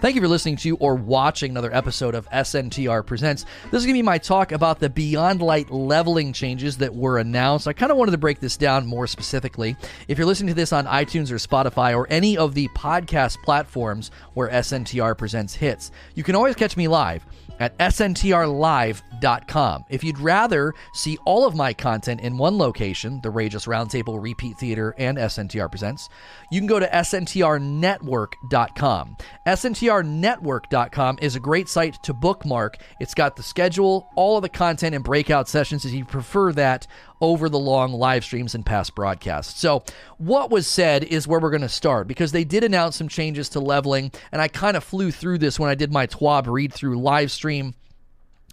Thank you for listening to or watching another episode of SNTR Presents. This is going to be my talk about the Beyond Light leveling changes that were announced. I kind of wanted to break this down more specifically. If you're listening to this on iTunes or Spotify or any of the podcast platforms where SNTR Presents hits, you can always catch me live at sntrlive.com. If you'd rather see all of my content in one location, the Rageous Roundtable, Repeat Theater, and SNTR Presents, you can go to sntrnetwork.com. sntrnetwork.com is a great site to bookmark. It's got the schedule, all of the content, and breakout sessions if you prefer that over the long live streams and past broadcasts. So, what was said is where we're going to start because they did announce some changes to leveling, and I kind of flew through this when I did my TWAB read through live stream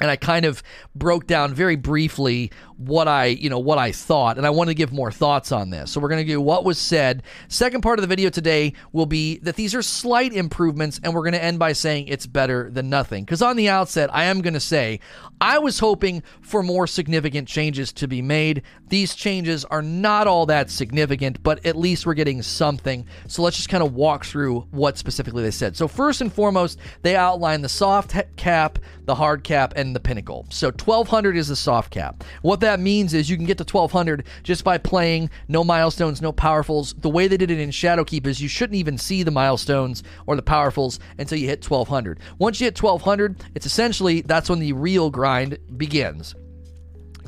and I kind of broke down very briefly what I, you know, what I thought, and I want to give more thoughts on this. So we're going to do what was said. Second part of the video today will be that these are slight improvements, and we're going to end by saying it's better than nothing. Because on the outset, I am going to say I was hoping for more significant changes to be made. These changes are not all that significant, but at least we're getting something. So let's just kind of walk through what specifically they said. So first and foremost, they outline the soft cap, the hard cap, and the pinnacle. So 1200 is the soft cap. What that means is you can get to 1200 just by playing no milestones, no powerfuls. The way they did it in Shadowkeep is you shouldn't even see the milestones or the powerfuls until you hit 1200. Once you hit 1200, it's essentially that's when the real grind begins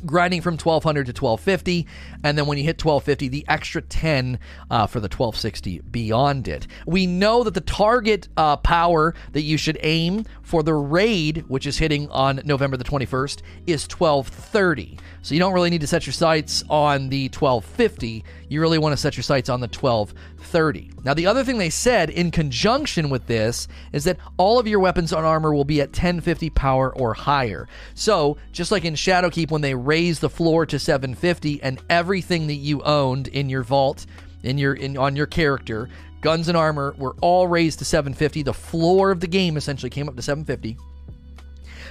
grinding from 1200 to 1250 and then when you hit 1250 the extra 10 uh, for the 1260 beyond it. We know that the target uh, power that you should aim for the raid which is hitting on november the 21st is 1230 so you don't really need to set your sights on the 1250 you really want to set your sights on the 1230 now the other thing they said in conjunction with this is that all of your weapons on armor will be at 1050 power or higher. So just like in shadowkeep when they raise the floor to 750 and everything that you owned in your vault in your in on your character guns and armor were all raised to 750 the floor of the game essentially came up to 750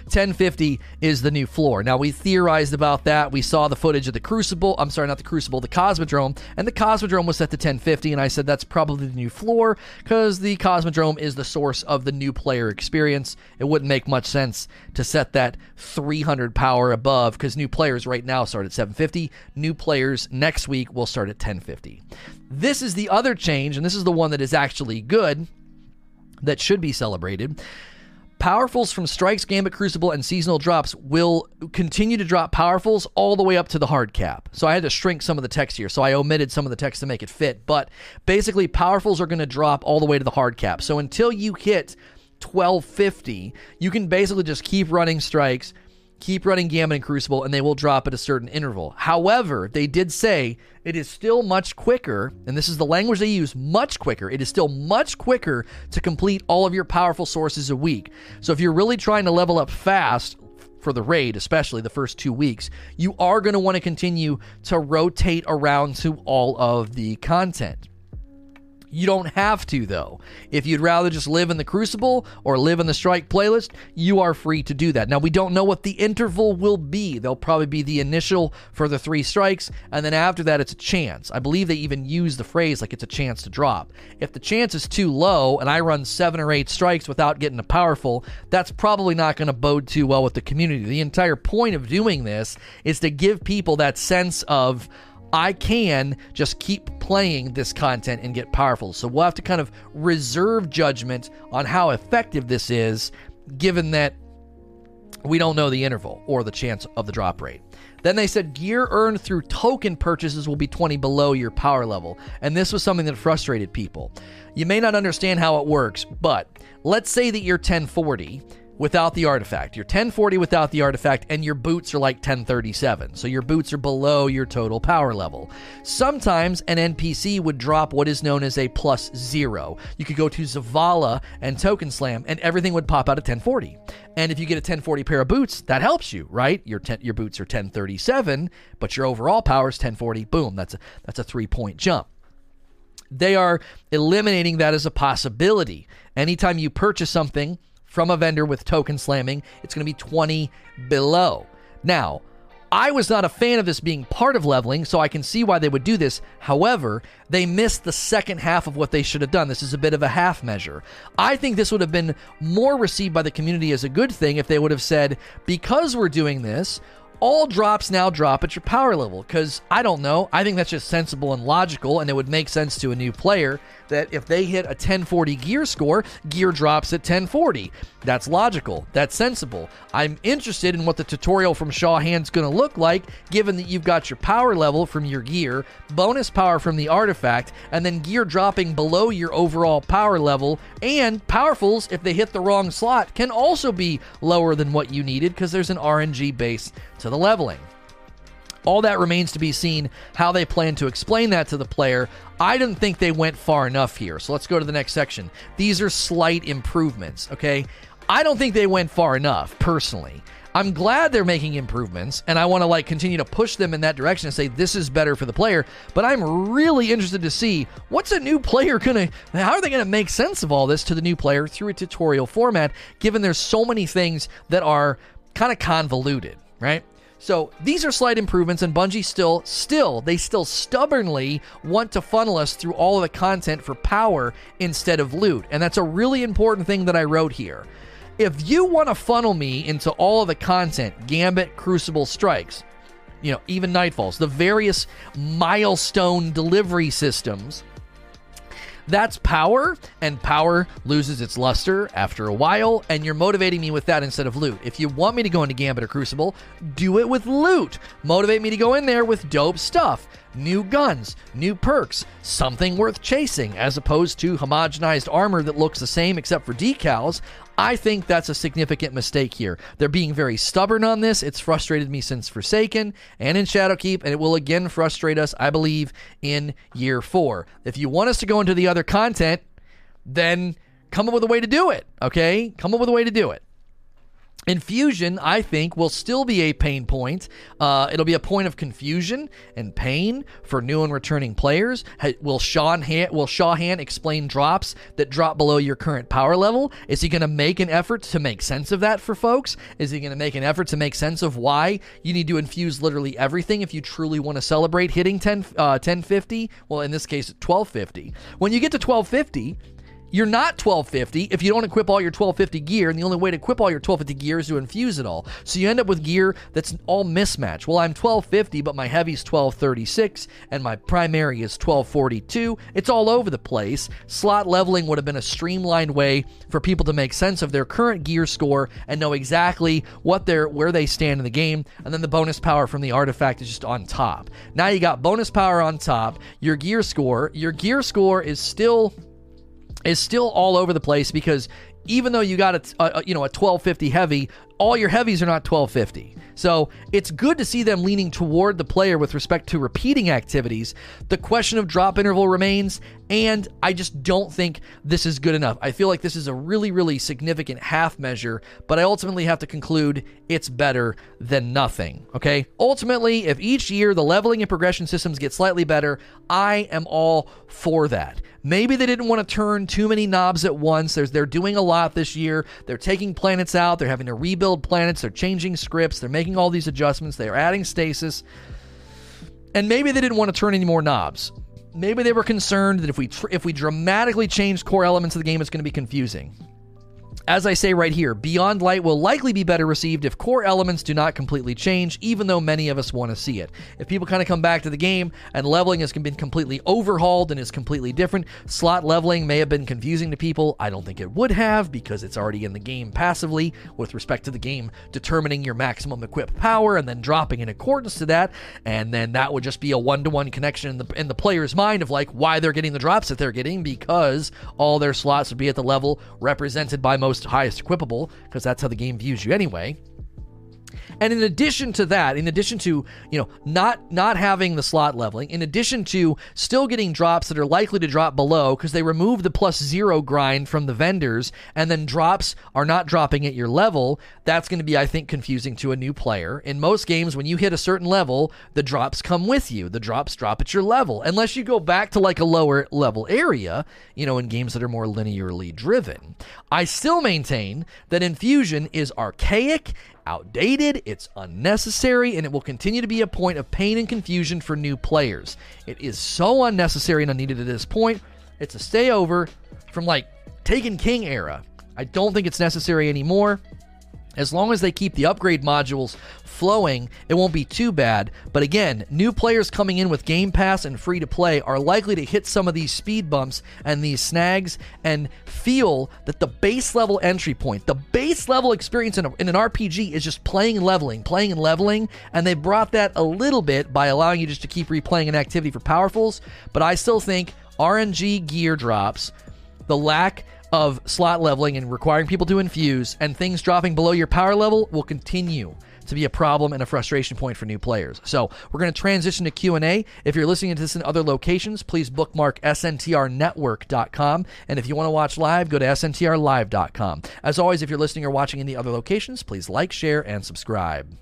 1050 is the new floor. Now, we theorized about that. We saw the footage of the Crucible. I'm sorry, not the Crucible, the Cosmodrome. And the Cosmodrome was set to 1050. And I said that's probably the new floor because the Cosmodrome is the source of the new player experience. It wouldn't make much sense to set that 300 power above because new players right now start at 750. New players next week will start at 1050. This is the other change, and this is the one that is actually good that should be celebrated. Powerfuls from Strikes, Gambit, Crucible, and seasonal drops will continue to drop powerfuls all the way up to the hard cap. So I had to shrink some of the text here. So I omitted some of the text to make it fit. But basically, powerfuls are going to drop all the way to the hard cap. So until you hit 1250, you can basically just keep running strikes keep running Gambit and Crucible, and they will drop at a certain interval. However, they did say it is still much quicker, and this is the language they use much quicker. It is still much quicker to complete all of your powerful sources a week. So if you're really trying to level up fast, for the raid, especially the first two weeks, you are going to want to continue to rotate around to all of the content. You don't have to, though. If you'd rather just live in the Crucible or live in the Strike playlist, you are free to do that. Now, we don't know what the interval will be. There'll probably be the initial for the three strikes, and then after that, it's a chance. I believe they even use the phrase like it's a chance to drop. If the chance is too low and I run seven or eight strikes without getting a powerful, that's probably not going to bode too well with the community. The entire point of doing this is to give people that sense of, I can just keep playing this content and get powerful. So we'll have to kind of reserve judgment on how effective this is, given that we don't know the interval or the chance of the drop rate. Then they said gear earned through token purchases will be 20 below your power level. And this was something that frustrated people. You may not understand how it works, but let's say that you're 1040 without the artifact. You're 1040 without the artifact, and your boots are like 1037. So your boots are below your total power level. Sometimes an NPC would drop what is known as a plus zero. You could go to Zavala and Token Slam, and everything would pop out at 1040. And if you get a 1040 pair of boots, that helps you, right? Your ten, your boots are 1037, but your overall power is 1040. Boom, that's a that's a three point jump. They are eliminating that as a possibility. Anytime you purchase something from a vendor with token slamming, it's going to be 20 below. Now, I was not a fan of this being part of leveling, so I can see why they would do this. However, they missed the second half of what they should have done. This is a bit of a half measure. I think this would have been more received by the community as a good thing if they would have said, because we're doing this, all drops now drop at your power level because I don't know. I think that's just sensible and logical, and it would make sense to a new player that if they hit a 1040 gear score, gear drops at 1040. That's logical. That's sensible. I'm interested in what the tutorial from Shaw Han's going to look like, given that you've got your power level from your gear, bonus power from the artifact, and then gear dropping below your overall power level. And powerfuls, if they hit the wrong slot, can also be lower than what you needed because there's an RNG base to the leveling. All that remains to be seen how they plan to explain that to the player. I didn't think they went far enough here. So let's go to the next section. These are slight improvements, okay? I don't think they went far enough, personally. I'm glad they're making improvements, and I want to like continue to push them in that direction and say this is better for the player. But I'm really interested to see what's a new player gonna, how are they gonna make sense of all this to the new player through a tutorial format, given there's so many things that are kind of convoluted, right? So these are slight improvements, and Bungie still, still, they still stubbornly want to funnel us through all of the content for power instead of loot. And that's a really important thing that I wrote here. If you want to funnel me into all of the content, Gambit, Crucible, Strikes, you know, even Nightfalls, the various milestone delivery systems that's power, and power loses its luster after a while, and you're motivating me with that instead of loot. If you want me to go into Gambit or Crucible, do it with loot. Motivate me to go in there with dope stuff new guns, new perks, something worth chasing, as opposed to homogenized armor that looks the same except for decals. I think that's a significant mistake here. They're being very stubborn on this. It's frustrated me since Forsaken and in Shadowkeep, and it will again frustrate us, I believe, in year four. If you want us to go into the other content, then come up with a way to do it, okay? Come up with a way to do it. Infusion, I think, will still be a pain point. Uh, it'll be a point of confusion and pain for new and returning players. Will Sean Han, will Shaw Han explain drops that drop below your current power level? Is he going to make an effort to make sense of that for folks? Is he going to make an effort to make sense of why you need to infuse literally everything if you truly want to celebrate hitting 10, uh, 1050? Well, in this case, 1250. When you get to 1250, you're not 1250 if you don't equip all your 1250 gear, and the only way to equip all your 1250 gear is to infuse it all. So you end up with gear that's all mismatched. Well, I'm 1250, but my heavy's 1236, and my primary is 1242. It's all over the place. Slot leveling would have been a streamlined way for people to make sense of their current gear score and know exactly what they're where they stand in the game. And then the bonus power from the artifact is just on top. Now you got bonus power on top. Your gear score, your gear score is still is still all over the place because even though you got a, a, you know a 1250 heavy, all your heavies are not 1250. So it's good to see them leaning toward the player with respect to repeating activities. The question of drop interval remains, and I just don't think this is good enough. I feel like this is a really, really significant half measure, but I ultimately have to conclude it's better than nothing. Okay? Ultimately, if each year the leveling and progression systems get slightly better, I am all for that. Maybe they didn't want to turn too many knobs at once. There's, they're doing a lot this year. They're taking planets out. They're having to rebuild planets. They're changing scripts. They're making all these adjustments. They're adding stasis. And maybe they didn't want to turn any more knobs. Maybe they were concerned that if we tr- if we dramatically change core elements of the game, it's going to be confusing. As I say right here, Beyond Light will likely be better received if core elements do not completely change, even though many of us want to see it. If people kind of come back to the game and leveling has been completely overhauled and is completely different, slot leveling may have been confusing to people. I don't think it would have because it's already in the game passively with respect to the game determining your maximum equipped power and then dropping in accordance to that. And then that would just be a one to one connection in the, in the player's mind of like why they're getting the drops that they're getting because all their slots would be at the level represented by most most highest equipable because that's how the game views you anyway. And in addition to that, in addition to, you know, not not having the slot leveling, in addition to still getting drops that are likely to drop below because they remove the plus 0 grind from the vendors and then drops are not dropping at your level, that's going to be I think confusing to a new player. In most games when you hit a certain level, the drops come with you. The drops drop at your level unless you go back to like a lower level area, you know, in games that are more linearly driven. I still maintain that infusion is archaic outdated, it's unnecessary, and it will continue to be a point of pain and confusion for new players. It is so unnecessary and unneeded at this point. It's a stay over from like Taken King era. I don't think it's necessary anymore. As long as they keep the upgrade modules flowing, it won't be too bad. But again, new players coming in with Game Pass and free to play are likely to hit some of these speed bumps and these snags and feel that the base level entry point, the base level experience in, a, in an RPG is just playing and leveling, playing and leveling. And they brought that a little bit by allowing you just to keep replaying an activity for powerfuls. But I still think RNG gear drops, the lack of slot leveling and requiring people to infuse, and things dropping below your power level will continue to be a problem and a frustration point for new players. So we're going to transition to Q&A. If you're listening to this in other locations, please bookmark sntrnetwork.com. And if you want to watch live, go to sntrlive.com. As always, if you're listening or watching in the other locations, please like, share, and subscribe.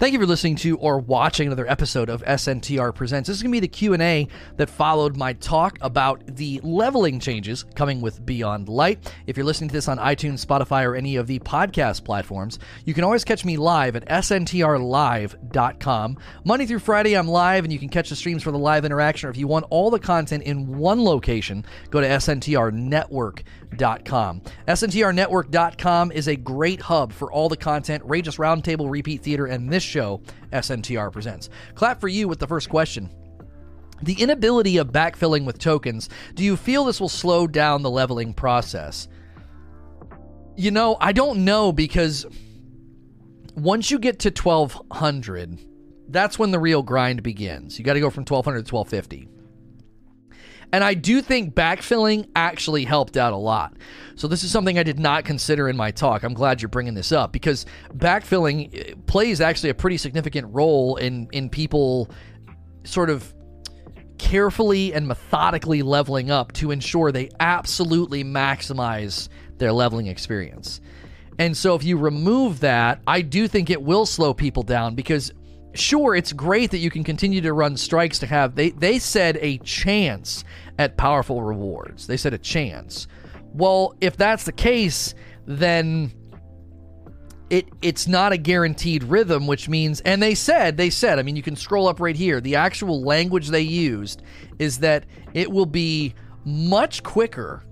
Thank you for listening to or watching another episode of SNTR Presents. This is going to be the Q&A that followed my talk about the leveling changes coming with Beyond Light. If you're listening to this on iTunes, Spotify, or any of the podcast platforms, you can always catch me live at sntrlive.com. Monday through Friday, I'm live, and you can catch the streams for the live interaction. Or if you want all the content in one location, go to sntrnetwork.com. sntrnetwork.com is a great hub for all the content, Rageous Roundtable, Repeat Theater, and this show, SNTR Presents. Clap for you with the first question. The inability of backfilling with tokens, do you feel this will slow down the leveling process? You know, I don't know because once you get to 1200, that's when the real grind begins. You got to go from 1200 to 1250. And I do think backfilling actually helped out a lot. So this is something I did not consider in my talk. I'm glad you're bringing this up because backfilling eh, plays actually a pretty significant role in in people sort of carefully and methodically leveling up to ensure they absolutely maximize their leveling experience. And so if you remove that, I do think it will slow people down because sure it's great that you can continue to run strikes to have they they said a chance at powerful rewards. They said a chance. Well, if that's the case, then it it's not a guaranteed rhythm, which means and they said they said, I mean you can scroll up right here. The actual language they used is that it will be much quicker.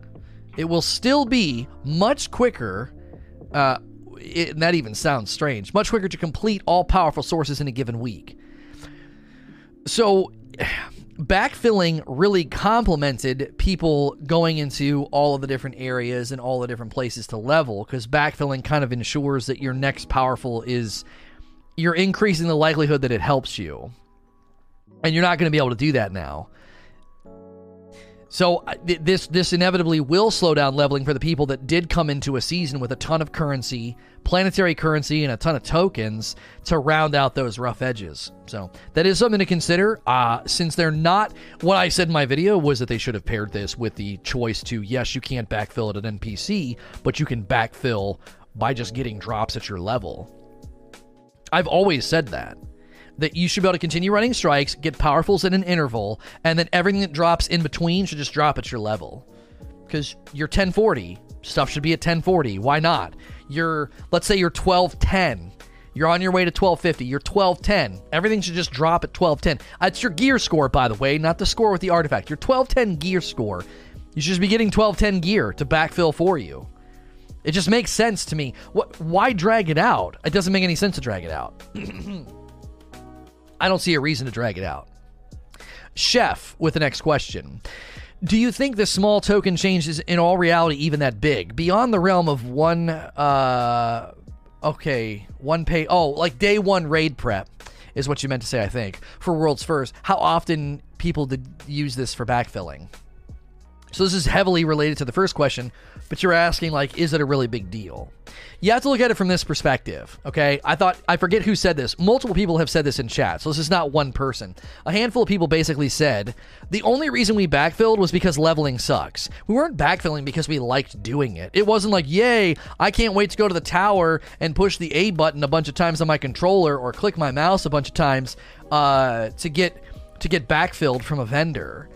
It will still be much quicker uh, it, that even sounds strange. Much quicker to complete all powerful sources in a given week. So, backfilling really complemented people going into all of the different areas and all the different places to level because backfilling kind of ensures that your next powerful is you're increasing the likelihood that it helps you. And you're not going to be able to do that now. So this this inevitably will slow down leveling for the people that did come into a season with a ton of currency, planetary currency, and a ton of tokens to round out those rough edges. So that is something to consider. Uh, since they're not what I said in my video was that they should have paired this with the choice to yes, you can't backfill at an NPC, but you can backfill by just getting drops at your level. I've always said that that you should be able to continue running strikes, get powerfuls in an interval, and then everything that drops in between should just drop at your level. Because you're 1040, stuff should be at 1040. Why not? You're, let's say you're 1210. You're on your way to 1250. You're 1210. Everything should just drop at 1210. Uh, it's your gear score, by the way, not the score with the artifact. Your 1210 gear score. You should just be getting 1210 gear to backfill for you. It just makes sense to me. What? Why drag it out? It doesn't make any sense to drag it out. I don't see a reason to drag it out. Chef with the next question. Do you think the small token change is in all reality even that big? Beyond the realm of one uh okay, one pay oh, like day one raid prep is what you meant to say, I think. For World's First. How often people did use this for backfilling? So this is heavily related to the first question, but you're asking like is it a really big deal? You have to look at it from this perspective, okay? I thought I forget who said this. Multiple people have said this in chat. So this is not one person. A handful of people basically said the only reason we backfilled was because leveling sucks. We weren't backfilling because we liked doing it. It wasn't like, "Yay, I can't wait to go to the tower and push the A button a bunch of times on my controller or click my mouse a bunch of times uh, to get to get backfilled from a vendor."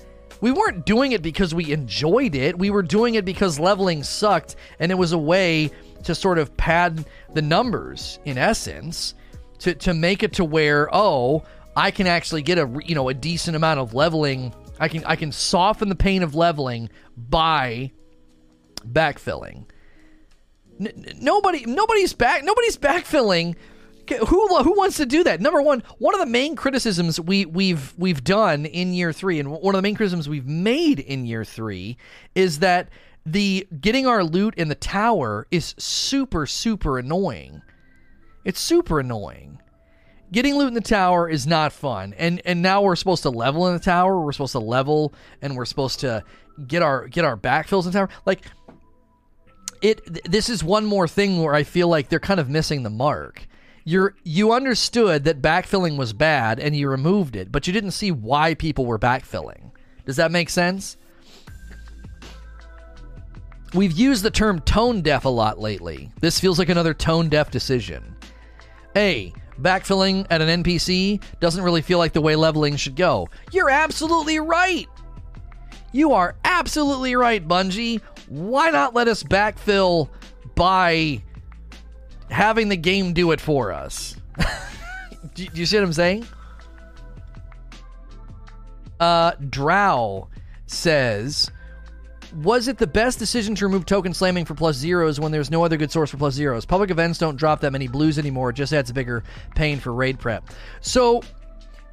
We weren't doing it because we enjoyed it. We were doing it because leveling sucked and it was a way to sort of pad the numbers in essence to to make it to where oh I can actually get a you know a decent amount of leveling. I can I can soften the pain of leveling by backfilling. N- nobody nobody's back nobody's backfilling. Who who wants to do that? Number one, one of the main criticisms we we've we've done in year three, and one of the main criticisms we've made in year three is that the getting our loot in the tower is super super annoying. It's super annoying getting loot in the tower is not fun. And and now we're supposed to level in the tower. We're supposed to level and we're supposed to get our get our backfills in the tower. Like it this is one more thing where I feel like they're kind of missing the mark. You're you understood that backfilling was bad and you removed it, but you didn't see why people were backfilling. Does that make sense? We've used the term tone deaf a lot lately. This feels like another tone deaf decision. A, backfilling at an NPC doesn't really feel like the way leveling should go. You're absolutely right. You are absolutely right, Bungie. Why not let us backfill by having the game do it for us? do, do, you see what I'm saying? Uh, Drow says was it the best decision to remove token slamming for plus zeros when there's no other good source for plus zeros? Public events don't drop that many blues anymore. It just adds a bigger pain for raid prep. So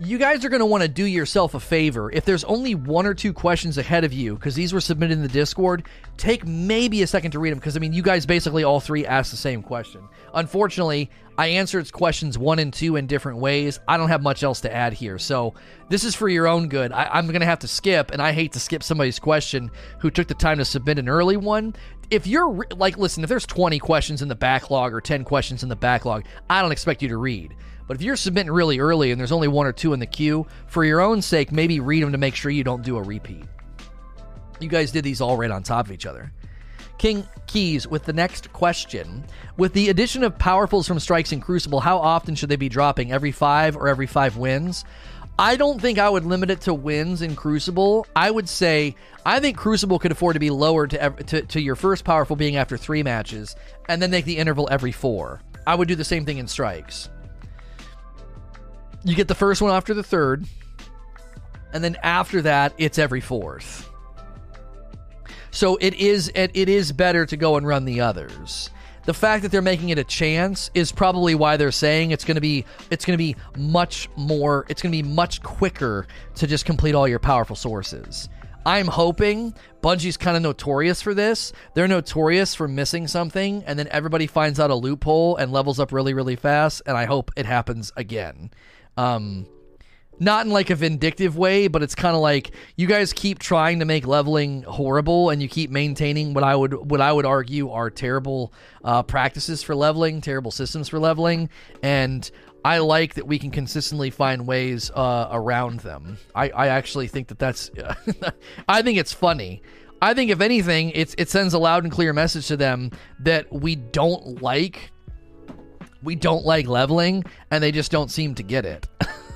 you guys are going to want to do yourself a favor. If there's only one or two questions ahead of you, because these were submitted in the Discord, take maybe a second to read them. Because, I mean, you guys basically all three asked the same question. Unfortunately, I answered questions one and two in different ways. I don't have much else to add here. So, this is for your own good. I, am going to have to skip, and I hate to skip somebody's question who took the time to submit an early one. If you're like, listen, if there's 20 questions in the backlog or 10 questions in the backlog, I don't expect you to read. But if you're submitting really early and there's only one or two in the queue, for your own sake, maybe read them to make sure you don't do a repeat. You guys did these all right on top of each other. King Keys with the next question. With the addition of powerfuls from strikes in Crucible, how often should they be dropping? Every five or every five wins? I don't think I would limit it to wins in Crucible. I would say I think Crucible could afford to be lowered to, to, to your first powerful being after three matches, and then make the interval every four. I would do the same thing in strikes. You get the first one after the third, and then after that, it's every fourth. So it is it, it is better to go and run the others. The fact that they're making it a chance is probably why they're saying it's going to be it's going to be much more it's going to be much quicker to just complete all your powerful sources. I'm hoping Bungie's kind of notorious for this. They're notorious for missing something and then everybody finds out a loophole and levels up really really fast and I hope it happens again. Um, not in like a vindictive way, but it's kind of like you guys keep trying to make leveling horrible, and you keep maintaining what I would what I would argue are terrible uh, practices for leveling, terrible systems for leveling, and I like that we can consistently find ways uh, around them. I, I actually think that that's I think it's funny. I think if anything, it's it sends a loud and clear message to them that we don't like we don't like leveling and they just don't seem to get it.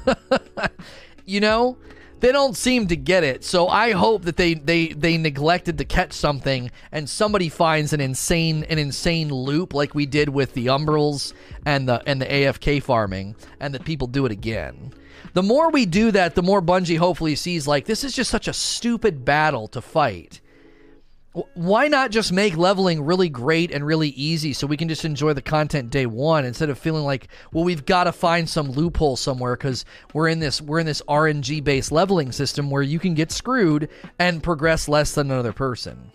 you know? They don't seem to get it. So I hope that they, they they neglected to catch something and somebody finds an insane an insane loop like we did with the Umbrals and the and the AFK farming and that people do it again. The more we do that, the more Bungie hopefully sees like this is just such a stupid battle to fight why not just make leveling really great and really easy so we can just enjoy the content day one instead of feeling like well we've got to find some loophole somewhere because we're in this we're in this rng based leveling system where you can get screwed and progress less than another person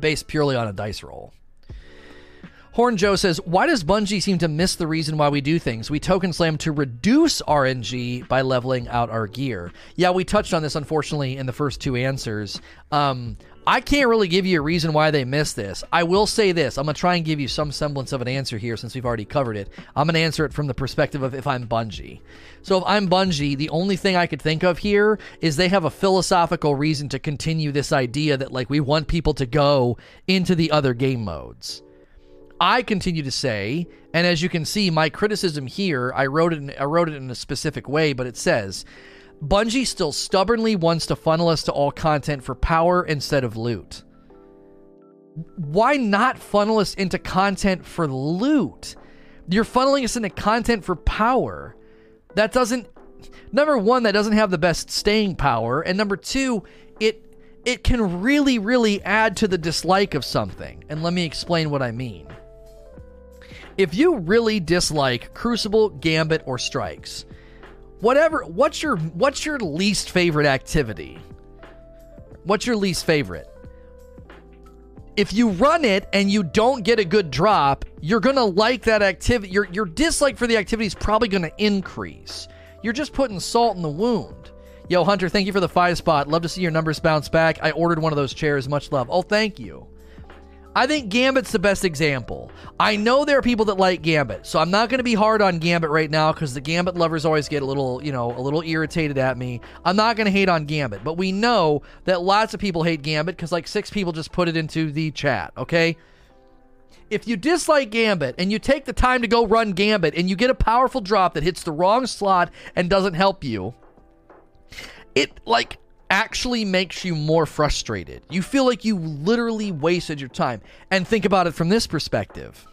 based purely on a dice roll Horn Joe says, Why does Bungie seem to miss the reason why we do things? We token slam to reduce RNG by leveling out our gear. Yeah, we touched on this, unfortunately, in the first two answers. Um, I can't really give you a reason why they missed this. I will say this. I'm going to try and give you some semblance of an answer here since we've already covered it. I'm going to answer it from the perspective of if I'm Bungie. So, if I'm Bungie, the only thing I could think of here is they have a philosophical reason to continue this idea that, like, we want people to go into the other game modes. I continue to say, and as you can see, my criticism here, I wrote it in, I wrote it in a specific way, but it says Bungie still stubbornly wants to funnel us to all content for power instead of loot. why not funnel us into content for loot? You're funneling us into content for power. That doesn't number 1 that doesn't have the best staying power and number 2 it it can really really add to the dislike of something. And let me explain what I mean. If you really dislike Crucible, Gambit or Strikes, whatever what's your what's your least favorite activity? What's your least favorite? if you run it and you don't get a good drop, you're gonna like that activity. Your your dislike for the activity is probably gonna increase. You're just putting salt in the wound. Yo, Hunter, thank you for the five spot. Love to see your numbers bounce back. I ordered one of those chairs. Much love. Oh, thank you. I think Gambit's the best example. I know there are people that like Gambit, so I'm not going to be hard on Gambit right now because the Gambit lovers always get a little, you know, a little irritated at me. I'm not going to hate on Gambit, but we know that lots of people hate Gambit because like six people just put it into the chat, okay? If you dislike Gambit and you take the time to go run Gambit and you get a powerful drop that hits the wrong slot and doesn't help you, it like actually makes you more frustrated. You feel like you literally wasted your time. And think about it from this perspective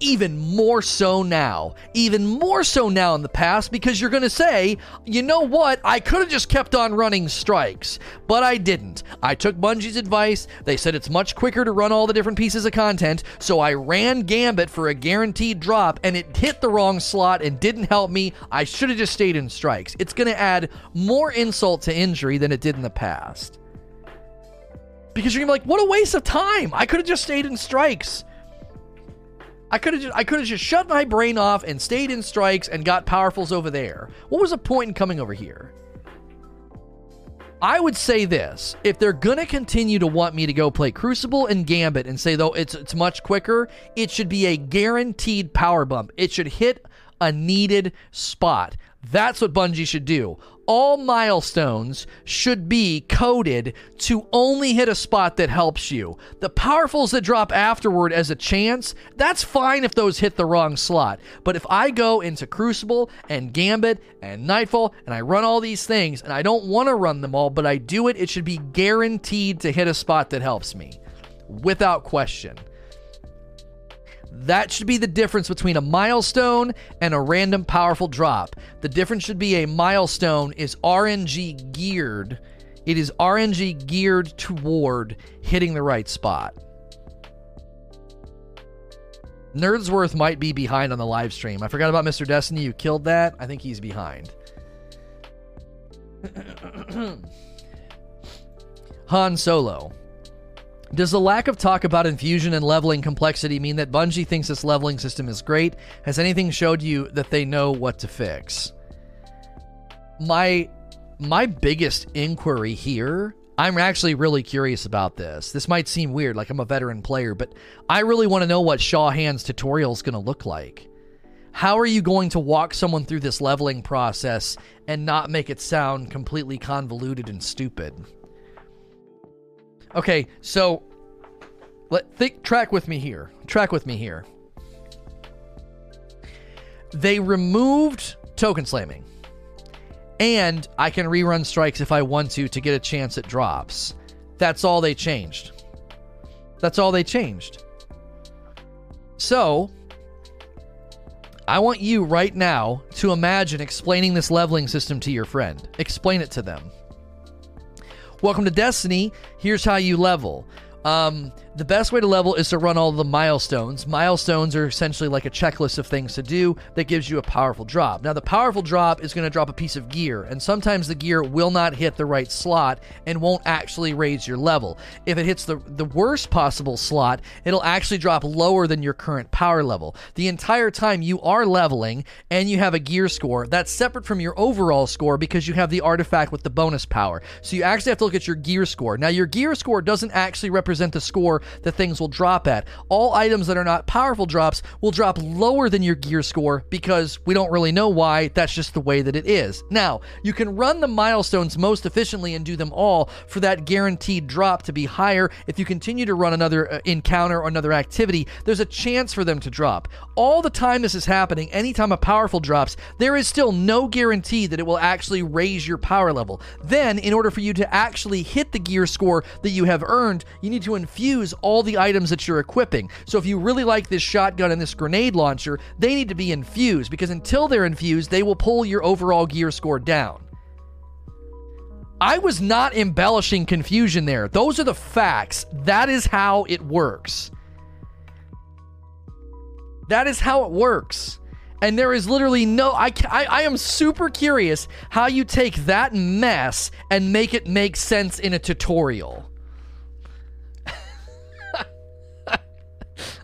even more so now, even more so now in the past, because you're going to say, you know what, I could have just kept on running strikes, but I didn't. I took Bungie's advice. They said it's much quicker to run all the different pieces of content, so I ran Gambit for a guaranteed drop, and it hit the wrong slot and didn't help me. I should have just stayed in strikes. It's going to add more insult to injury than it did in the past. Because you're gonna be like, what a waste of time. I could have just stayed in strikes. I could have just I could have just shut my brain off and stayed in strikes and got powerfuls over there. What was the point in coming over here? I would say this: if they're gonna continue to want me to go play Crucible and Gambit and say though it's it's much quicker, it should be a guaranteed power bump. It should hit a needed spot. That's what Bungie should do all milestones should be coded to only hit a spot that helps you. The powerfuls that drop afterward as a chance, that's fine if those hit the wrong slot. But if I go into Crucible and Gambit and Nightfall and I run all these things and I don't want to run them all, but I do it, it should be guaranteed to hit a spot that helps me. Without question. That should be the difference between a milestone and a random powerful drop. The difference should be a milestone is RNG geared. It is RNG geared toward hitting the right spot. Nerdsworth might be behind on the live stream. I forgot about Mr. Destiny. You killed that. I think he's behind. Han Solo. Does the lack of talk about infusion and leveling complexity mean that Bungie thinks this leveling system is great? Has anything showed you that they know what to fix? My my biggest inquiry here, I'm actually really curious about this. This might seem weird like I'm a veteran player, but I really want to know what Shaw Han's tutorial is going to look like. How are you going to walk someone through this leveling process and not make it sound completely convoluted and stupid? Okay, so let think track with me here. Track with me here. They removed token slamming. And I can rerun strikes if I want to to get a chance at drops. That's all they changed. That's all they changed. So, I want you right now to imagine explaining this leveling system to your friend. Explain it to them. Welcome to Destiny. Here's how you level. Um, the best way to level is to run all the milestones. Milestones are essentially like a checklist of things to do that gives you a powerful drop. Now, the powerful drop is going to drop a piece of gear, and sometimes the gear will not hit the right slot and won't actually raise your level. If it hits the, the worst possible slot, it'll actually drop lower than your current power level. The entire time you are leveling and you have a gear score, that's separate from your overall score because you have the artifact with the bonus power. So you actually have to look at your gear score. Now, your gear score doesn't actually represent the score that things will drop at. All items that are not powerful drops will drop lower than your gear score because we don't really know why. That's just the way that it is. Now, you can run the milestones most efficiently and do them all for that guaranteed drop to be higher. If you continue to run another uh, encounter or another activity, there's a chance for them to drop. All the time this is happening, anytime a powerful drops, there is still no guarantee that it will actually raise your power level. Then, in order for you to actually hit the gear score that you have earned, you need to infuse all the items that you're equipping. So if you really like this shotgun and this grenade launcher, they need to be infused because until they're infused, they will pull your overall gear score down. I was not embellishing confusion there. Those are the facts. That is how it works. That is how it works. And there is literally no. I, I, I am super curious how you take that mess and make it make sense in a tutorial.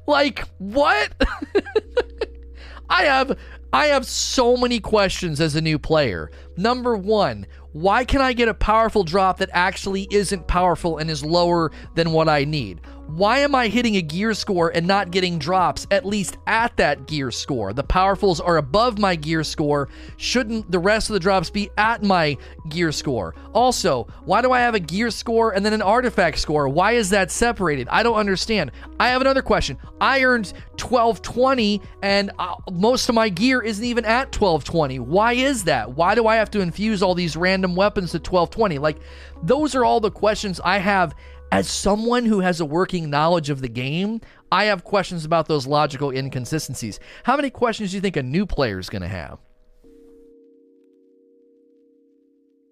Like, what? I have I have so many questions as a new player. Number one, why can I get a powerful drop that actually isn't powerful and is lower than what I need? Why am I hitting a gear score and not getting drops at least at that gear score? The powerfuls are above my gear score. Shouldn't the rest of the drops be at my gear score? Also, why do I have a gear score and then an artifact score? Why is that separated? I don't understand. I have another question. I earned 1220 and uh, most of my gear isn't even at 1220. Why is that? Why do I have to infuse all these random weapons to 1220? Like, those are all the questions I have as someone who has a working knowledge of the game, I have questions about those logical inconsistencies. How many questions do you think a new player is going to have?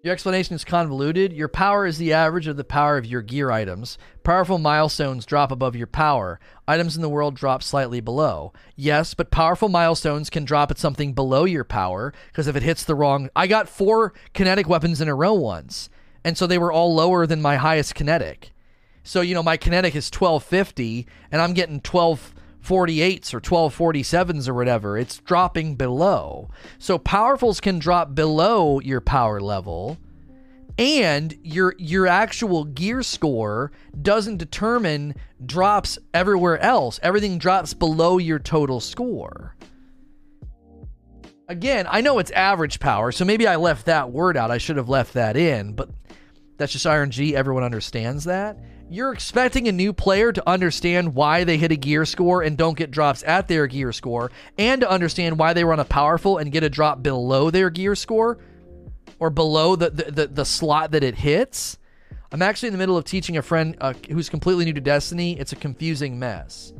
Your explanation is convoluted. Your power is the average of the power of your gear items. Powerful milestones drop above your power. Items in the world drop slightly below. Yes, but powerful milestones can drop at something below your power because if it hits the wrong. I got four kinetic weapons in a row once, and so they were all lower than my highest kinetic. So, you know, my kinetic is 1250 and I'm getting 1248s or 1247s or whatever. It's dropping below. So, powerfuls can drop below your power level and your your actual gear score doesn't determine drops everywhere else. Everything drops below your total score. Again, I know it's average power, so maybe I left that word out. I should have left that in, but that's just RNG. Everyone understands that. You're expecting a new player to understand why they hit a gear score and don't get drops at their gear score, and to understand why they run a powerful and get a drop below their gear score or below the, the, the, the slot that it hits. I'm actually in the middle of teaching a friend uh, who's completely new to Destiny. It's a confusing mess.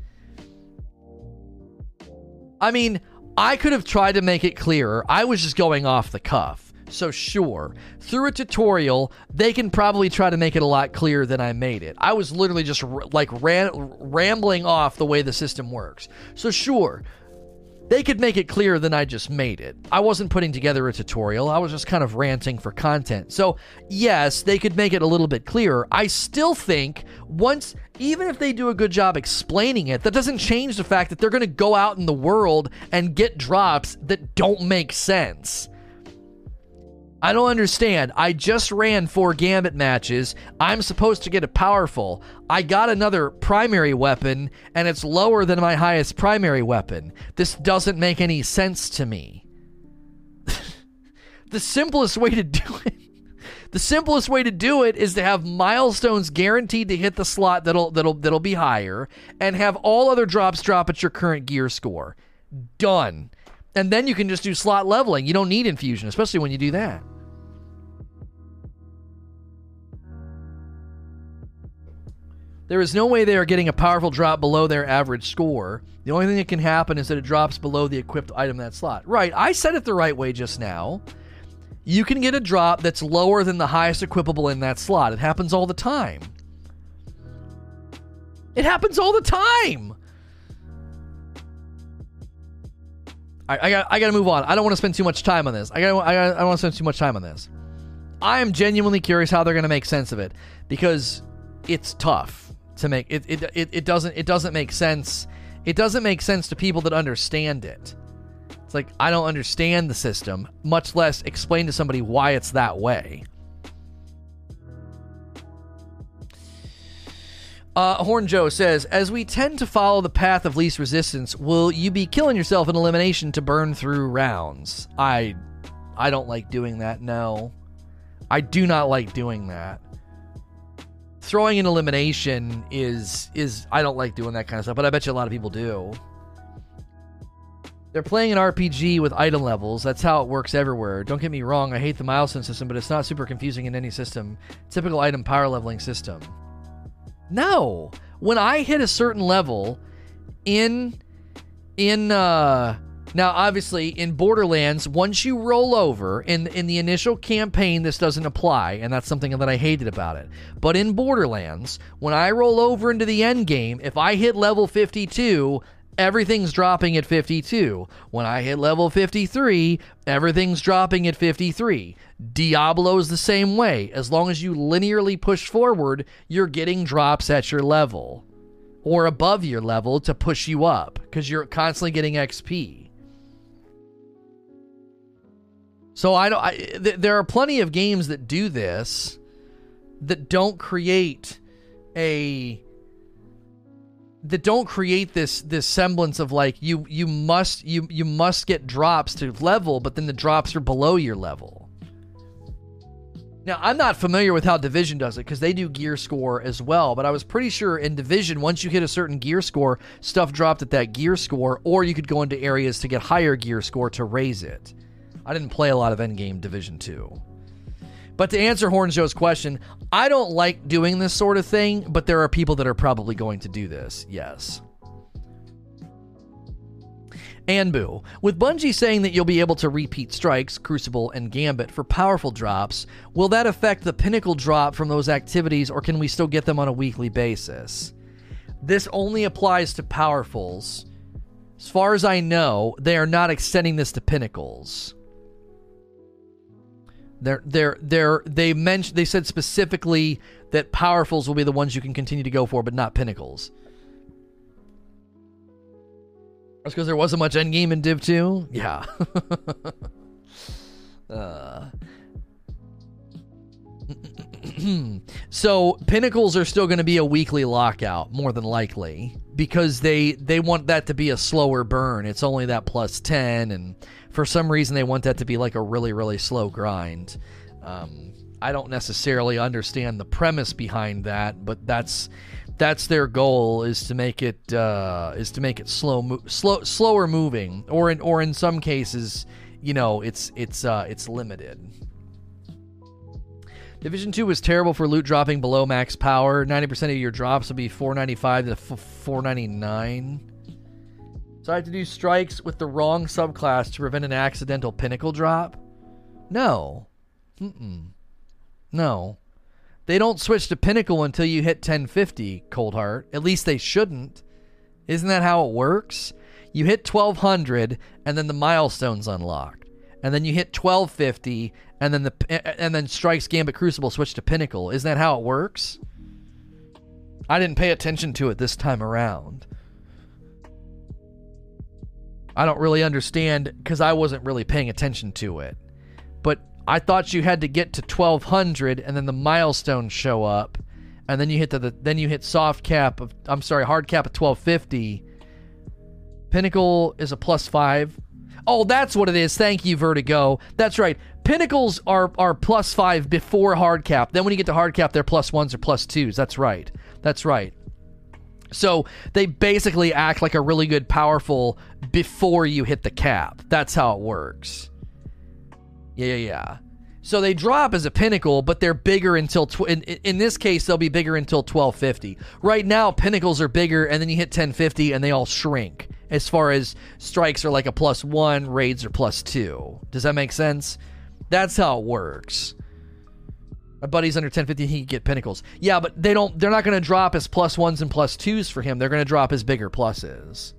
I mean, I could have tried to make it clearer. I was just going off the cuff. So, sure, through a tutorial, they can probably try to make it a lot clearer than I made it. I was literally just r- like ran- rambling off the way the system works. So, sure, they could make it clearer than I just made it. I wasn't putting together a tutorial, I was just kind of ranting for content. So, yes, they could make it a little bit clearer. I still think once, even if they do a good job explaining it, that doesn't change the fact that they're going to go out in the world and get drops that don't make sense. I don't understand. I just ran four Gambit matches. I'm supposed to get a powerful. I got another primary weapon, and it's lower than my highest primary weapon. This doesn't make any sense to me. the simplest way to do it. The simplest way to do it is to have milestones guaranteed to hit the slot that'll that'll that'll be higher and have all other drops drop at your current gear score. Done. And then you can just do slot leveling. You don't need infusion, especially when you do that. There is no way they are getting a powerful drop below their average score. The only thing that can happen is that it drops below the equipped item in that slot. Right, I said it the right way just now. You can get a drop that's lower than the highest equipable in that slot. It happens all the time. It happens all the time. I, I got I got to move on. I don't want to spend too much time on this. I got I, got, I don't want to spend too much time on this. I am genuinely curious how they're going to make sense of it because it's tough to make it, it it it doesn't it doesn't make sense. It doesn't make sense to people that understand it. It's like I don't understand the system, much less explain to somebody why it's that way. Uh, Horn Joe says, as we tend to follow the path of least resistance, will you be killing yourself in elimination to burn through rounds? I, I don't like doing that. No, I do not like doing that throwing an elimination is is I don't like doing that kind of stuff, but I bet you a lot of people do. They're playing an RPG with item levels. That's how it works everywhere. Don't get me wrong, I hate the milestone system, but it's not super confusing in any system. Typical item power leveling system. No. When I hit a certain level in in uh now obviously in Borderlands, once you roll over in in the initial campaign this doesn't apply and that's something that I hated about it. But in Borderlands, when I roll over into the end game, if I hit level 52, everything's dropping at 52. When I hit level 53, everything's dropping at 53. Diablo's the same way. As long as you linearly push forward, you're getting drops at your level or above your level to push you up because you're constantly getting XP. So I don't. I, th- there are plenty of games that do this that don't create a that don't create this this semblance of like you you must you you must get drops to level, but then the drops are below your level. Now, I'm not familiar with how Division does it because they do gear score as well, but I was pretty sure in Division, once you hit a certain gear score, stuff dropped at that gear score, or you could go into areas to get higher gear score to raise it. I didn't play a lot of Endgame Division 2. But to answer Horn Joe's question, I don't like doing this sort of thing, but there are people that are probably going to do this. Yes. Anbu, with Bungie saying that you'll be able to repeat strikes, Crucible, and Gambit for powerful drops, will that affect the pinnacle drop from those activities, or can we still get them on a weekly basis? This only applies to powerfuls. As far as I know, they are not extending this to pinnacles. They're they're they're they mentioned they said specifically that powerfuls will be the ones you can continue to go for, but not pinnacles. That's because there wasn't much endgame in Div 2? Yeah. uh. so pinnacles are still going to be a weekly lockout more than likely because they they want that to be a slower burn. It's only that plus 10 and for some reason they want that to be like a really really slow grind. Um, i don't necessarily understand the premise behind that but that's that's their goal is to make it uh, is to make it slow mo- slow slower moving or in or in some cases you know it's it's uh, it's limited Division 2 was terrible for loot dropping below max power. 90% of your drops will be 495 to f- 499. So I have to do strikes with the wrong subclass to prevent an accidental pinnacle drop? No. Mm-mm. No. They don't switch to pinnacle until you hit 1050, Cold Heart. At least they shouldn't. Isn't that how it works? You hit 1200 and then the milestone's unlocked. And then you hit 1250 and then the and then strikes Gambit Crucible switch to Pinnacle. Isn't that how it works? I didn't pay attention to it this time around. I don't really understand because I wasn't really paying attention to it. But I thought you had to get to 1200 and then the milestones show up and then you hit the, the then you hit soft cap of I'm sorry, hard cap of 1250. Pinnacle is a plus 5. Oh, that's what it is. Thank you Vertigo. That's right. Pinnacles are are plus five before hard cap. Then when you get to hard cap, they're plus ones or plus twos. That's right. That's right. So they basically act like a really good powerful before you hit the cap. That's how it works. Yeah, yeah, yeah. So they drop as a pinnacle, but they're bigger until tw- in, in this case they'll be bigger until 1250. Right now pinnacles are bigger and then you hit 1050 and they all shrink. As far as strikes are like a plus 1, raids are plus 2. Does that make sense? That's how it works. My buddy's under 1050, he can get pinnacles. Yeah, but they don't they're not gonna drop as plus ones and plus twos for him. They're gonna drop as bigger pluses.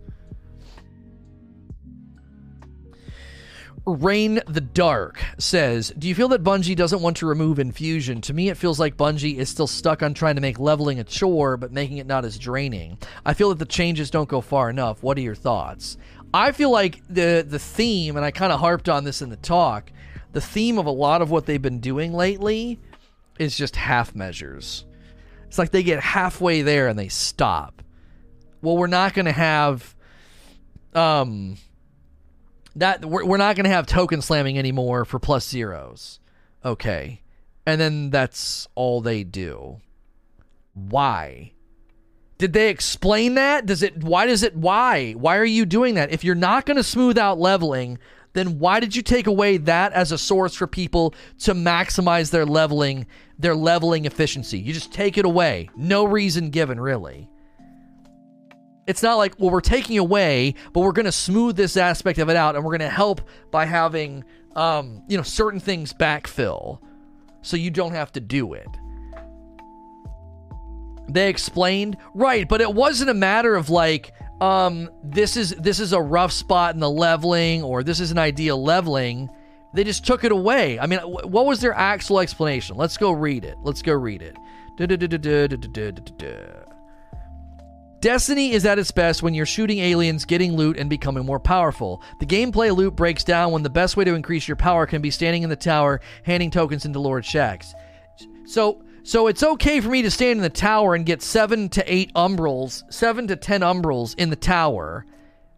Rain the Dark says, Do you feel that Bungie doesn't want to remove infusion? To me, it feels like Bungie is still stuck on trying to make leveling a chore, but making it not as draining. I feel that the changes don't go far enough. What are your thoughts? I feel like the the theme, and I kind of harped on this in the talk, the theme of a lot of what they've been doing lately is just half measures. It's like they get halfway there and they stop. Well, we're not going to have um that we're, we're not going to have token slamming anymore for plus zeros. Okay. And then that's all they do. Why? Did they explain that? Does it why does it why? Why are you doing that? If you're not going to smooth out leveling, then why did you take away that as a source for people to maximize their leveling their leveling efficiency? You just take it away. No reason given, really. It's not like, well, we're taking away, but we're going to smooth this aspect of it out and we're going to help by having um, you know, certain things backfill so you don't have to do it. They explained, right, but it wasn't a matter of like um this is this is a rough spot in the leveling or this is an ideal leveling. They just took it away. I mean, what was their actual explanation? Let's go read it. Let's go read it. Destiny is at its best when you're shooting aliens, getting loot, and becoming more powerful. The gameplay loop breaks down when the best way to increase your power can be standing in the tower, handing tokens into Lord Shaxx. So, so it's okay for me to stand in the tower and get seven to eight umbrals, seven to ten umbrals in the tower,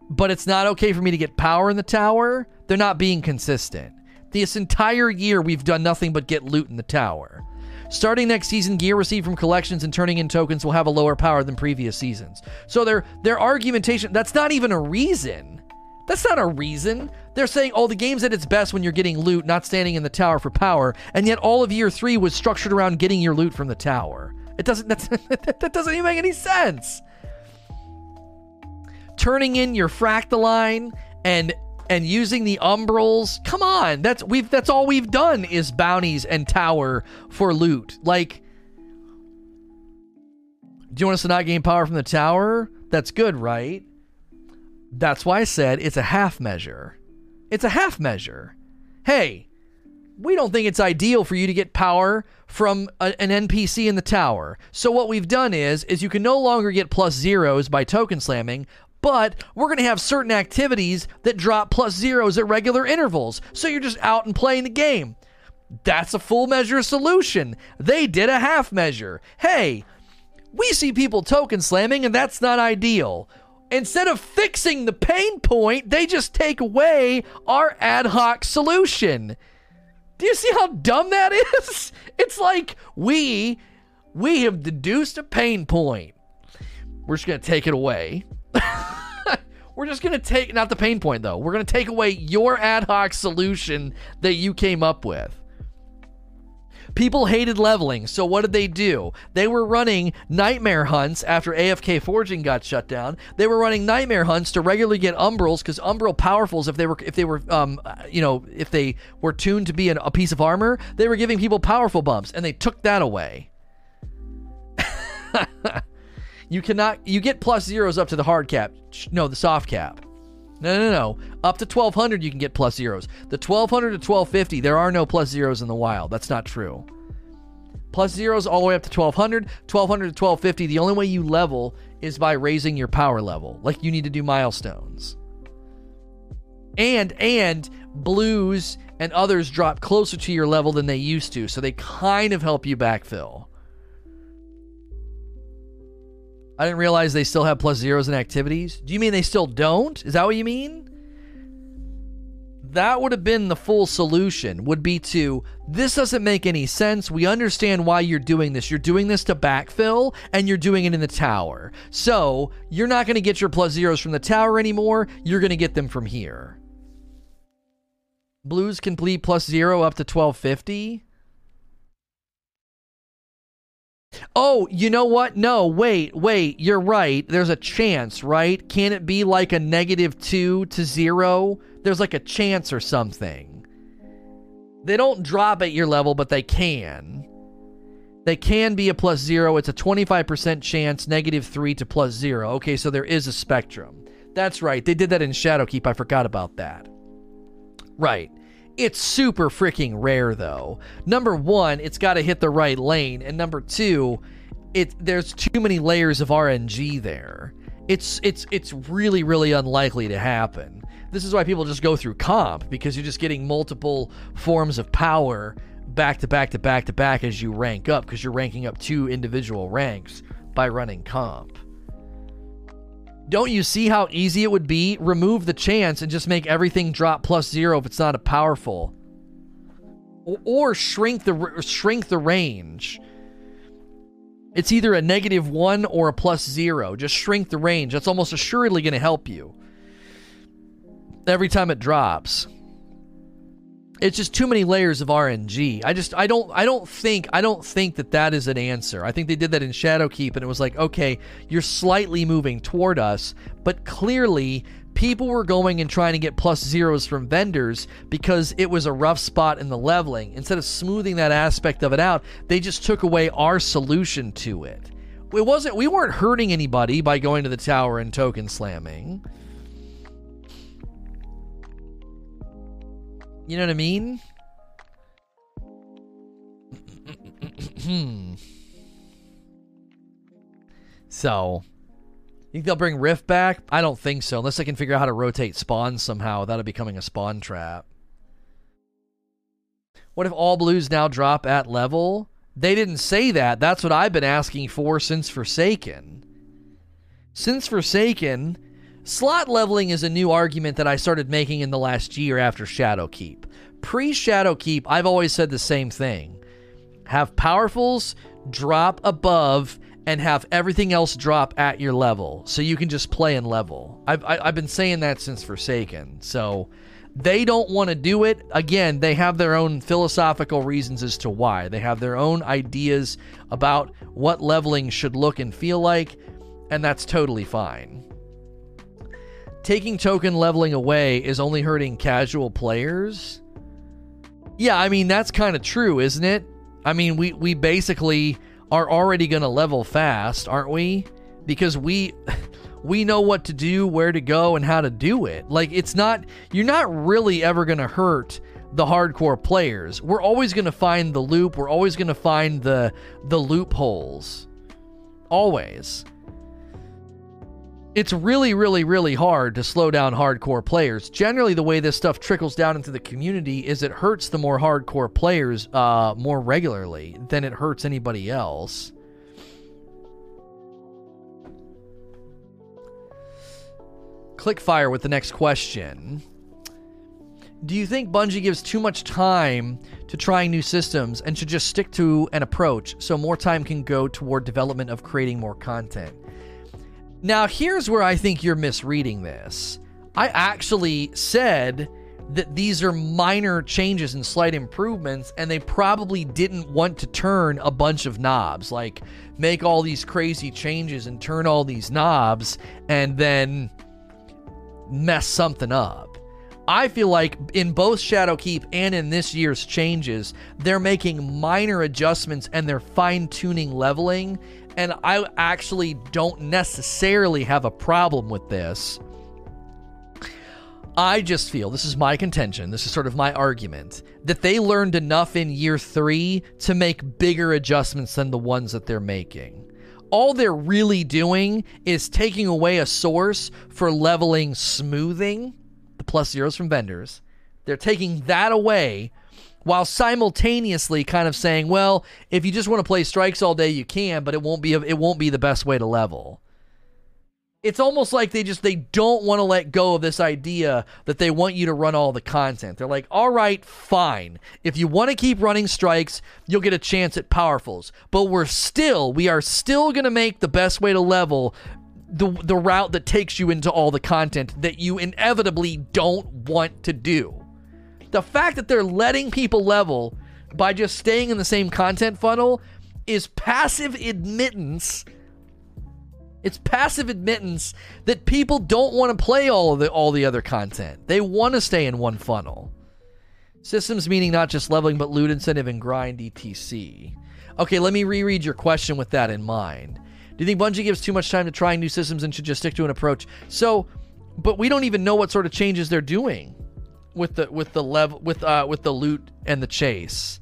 but it's not okay for me to get power in the tower. They're not being consistent. This entire year, we've done nothing but get loot in the tower. Starting next season, gear received from collections and turning in tokens will have a lower power than previous seasons. So their their argumentation that's not even a reason. That's not a reason. They're saying, oh, the game's at its best when you're getting loot, not standing in the tower for power, and yet all of year three was structured around getting your loot from the tower. It doesn't that doesn't even make any sense. Turning in your fractaline and and using the umbrals. Come on, that's we've that's all we've done is bounties and tower for loot. Like, do you want us to not gain power from the tower? That's good, right? That's why I said it's a half measure. It's a half measure. Hey, we don't think it's ideal for you to get power from a, an NPC in the tower. So what we've done is is you can no longer get plus zeros by token slamming, but we're going to have certain activities that drop plus zeros at regular intervals. So you're just out and playing the game. That's a full measure solution. They did a half measure. Hey, we see people token slamming, and that's not ideal. Instead of fixing the pain point, they just take away our ad hoc solution. Do you see how dumb that is? It's like we we have deduced a pain point. We're just going to take it away. We're just to take, not the pain point though, we're to take away your ad hoc solution that you came up with. People hated leveling, so what did they do? They were running nightmare hunts after AFK forging got shut down. They were running nightmare hunts to regularly get umbrals because umbral powerfuls, if they were if they were um you know if they were tuned to be an, a piece of armor, they were giving people powerful bumps, and they took that away. You cannot. You get plus zeros up to the hard cap. No, the soft cap. No, no, no. Up to 1200, you can get plus zeros. The 1200 to 1250, there are no plus zeros in the wild. That's not true. Plus zeros all the way up to 1200. 1200 to 1250, the only way you level is by raising your power level. Like you need to do milestones. And, and blues and others drop closer to your level than they used to. So they kind of help you backfill. I didn't realize they still have plus zeros in activities. Do you mean they still don't? Is that what you mean? That would have been the full solution, would be to this doesn't make any sense. We understand why you're doing this. You're doing this to backfill and you're doing it in the tower. So you're not going to get your plus zeros from the tower anymore. You're going to get them from here. Blues complete plus zero up to 1250. Oh, you know what? No, wait, wait. You're right. There's a chance, right? Can it be like a negative two to zero? There's like a chance or something. They don't drop at your level, but they can. They can be a plus zero. It's a 25% chance, negative three to plus zero. Okay, so there is a spectrum. That's right. They did that in Shadowkeep. I forgot about that. Right. It's super freaking rare though. Number one, it's got to hit the right lane, and number two, it there's too many layers of RNG there. It's it's it's really really unlikely to happen. This is why people just go through comp because you're just getting multiple forms of power back to back to back to back as you rank up because you're ranking up two individual ranks by running comp. Don't you see how easy it would be? Remove the chance and just make everything drop plus zero if it's not a powerful, or, or shrink the shrink the range. It's either a negative one or a plus zero. Just shrink the range. That's almost assuredly going to help you every time it drops. It's just too many layers of RNG. I just I don't I don't think I don't think that that is an answer. I think they did that in Shadowkeep and it was like, okay, you're slightly moving toward us, but clearly people were going and trying to get plus zeros from vendors because it was a rough spot in the leveling. Instead of smoothing that aspect of it out, they just took away our solution to it. It wasn't we weren't hurting anybody by going to the tower and token slamming. You know what I mean? so, you think they'll bring Rift back? I don't think so, unless they can figure out how to rotate spawns somehow without it becoming a spawn trap. What if all blues now drop at level? They didn't say that. That's what I've been asking for since Forsaken. Since Forsaken, Slot leveling is a new argument that I started making in the last year after Shadowkeep. Pre Shadowkeep, I've always said the same thing have powerfuls drop above and have everything else drop at your level so you can just play and level. I've, I, i have been saying that since Forsaken. So they don't want to do it. Again, they have their own philosophical reasons as to why. They have their own ideas about what leveling should look and feel like, and that's totally fine taking token leveling away is only hurting casual players. Yeah, I mean that's kind of true, isn't it? I mean, we we basically are already going to level fast, aren't we? Because we we know what to do, where to go and how to do it. Like it's not you're not really ever going to hurt the hardcore players. We're always going to find the loop, we're always going to find the the loopholes. Always it's really, really, really hard to slow down hardcore players. Generally, the way this stuff trickles down into the community is it hurts the more hardcore players uh, more regularly than it hurts anybody else. Clickfire with the next question. Do you think Bungie gives too much time to trying new systems and should just stick to an approach so more time can go toward development of creating more content? Now, here's where I think you're misreading this. I actually said that these are minor changes and slight improvements, and they probably didn't want to turn a bunch of knobs, like make all these crazy changes and turn all these knobs and then mess something up. I feel like in both Shadowkeep and in this year's changes, they're making minor adjustments and they're fine tuning leveling and I actually don't necessarily have a problem with this. I just feel this is my contention, this is sort of my argument, that they learned enough in year three to make bigger adjustments than the ones that they're making. All they're really doing is taking away a source for leveling smoothing, the plus zeros from vendors. They're taking that away while simultaneously kind of saying, well, if you just want to play strikes all day, you can, but it won't be it won't be the best way to level. It's almost like they just they don't want to let go of this idea that they want you to run all the content. They're like, "All right, fine. If you want to keep running strikes, you'll get a chance at powerfuls. But we're still we are still going to make the best way to level the the route that takes you into all the content that you inevitably don't want to do." The fact that they're letting people level by just staying in the same content funnel is passive admittance. It's passive admittance that people don't want to play all the all the other content. They want to stay in one funnel. Systems meaning not just leveling but loot incentive and grind etc. Okay, let me reread your question with that in mind. Do you think Bungie gives too much time to trying new systems and should just stick to an approach? So, but we don't even know what sort of changes they're doing with the with the level with uh with the loot and the chase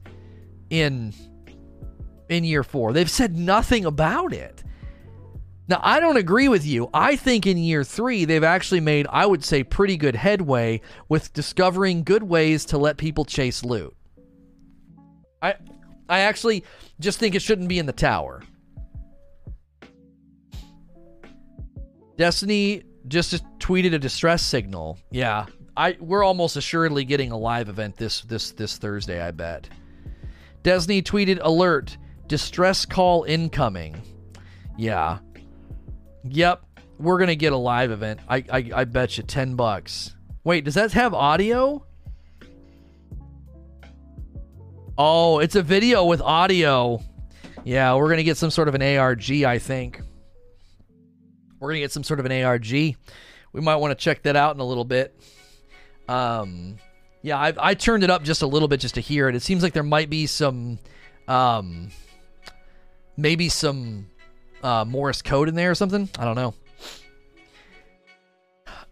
in in year 4. They've said nothing about it. Now, I don't agree with you. I think in year 3 they've actually made I would say pretty good headway with discovering good ways to let people chase loot. I I actually just think it shouldn't be in the tower. Destiny just tweeted a distress signal. Yeah, I we're almost assuredly getting a live event this this this Thursday, I bet. Destiny tweeted alert, distress call incoming. Yeah. Yep, we're gonna get a live event. I I, I bet you ten bucks. Wait, does that have audio? Oh, it's a video with audio. Yeah, we're to get some sort of an ARG, I think. We're to get some sort of an ARG. We might want to check that out in a little bit. Um, yeah, I, I turned it up just a little bit just to hear it. It seems like there might be some, um, maybe some uh, Morse code in there or something. I don't know.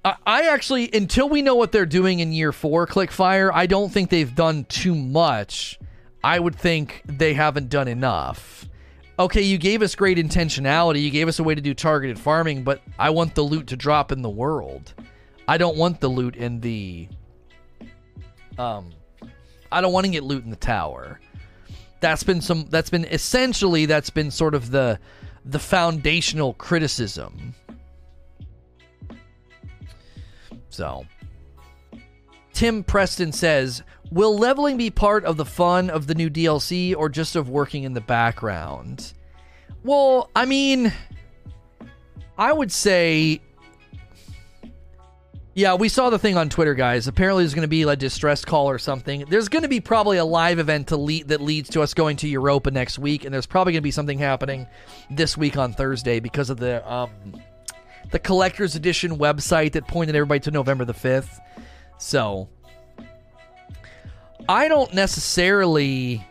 I actually, until we know what they're doing in year four, Clickfire, I don't think they've done too much. I would think they haven't done enough. Okay, you gave us great intentionality. You gave us a way to do targeted farming, but I want the loot to drop in the world. I don't want the loot in the. Um, I don't want to get loot in the tower. That's been some. That's been essentially. That's been sort of the, the foundational criticism So, Tim Preston says, Will leveling be part of the fun of the new DLC or just of working in the background? Well, I mean, I would say. Yeah, we saw the thing on Twitter, guys. Apparently, there's going to be a distress call or something. There's going to be probably a live event to lead that leads to us going to Europa next week, and there's probably going to be something happening this week on Thursday because of the um, the collector's edition website that pointed everybody to November the 5th. So I don't necessarily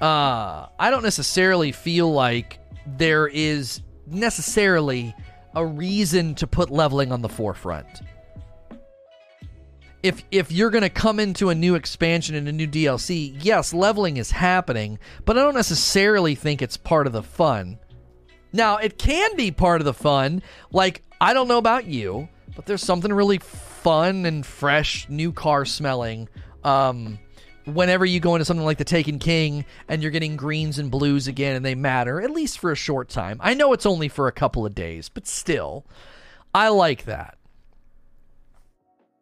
uh I don't necessarily feel like there is necessarily a reason to put leveling on the forefront. If if you're going to come into a new expansion and a new DLC, yes, leveling is happening, but I don't necessarily think it's part of the fun. Now, it can be part of the fun. Like, I don't know about you, but there's something really fun and fresh, new car smelling. Um, whenever you go into something like the Taken King and you're getting greens and blues again and they matter, at least for a short time. I know it's only for a couple of days, but still, I like that.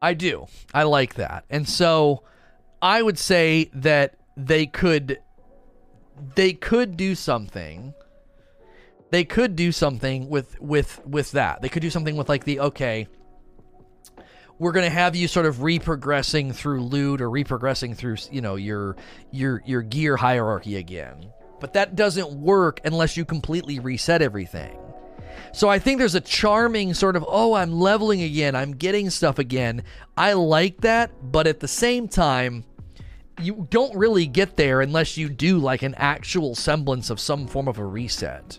I do. I like that. And so I would say that they could they could do something they could do something with with with that. They could do something with like the okay, we're going to have you sort of reprogressing through loot or reprogressing through you know your your your gear hierarchy again. But that doesn't work unless you completely reset everything. So I think there's a charming sort of oh I'm leveling again, I'm getting stuff again. I like that, but at the same time you don't really get there unless you do like an actual semblance of some form of a reset.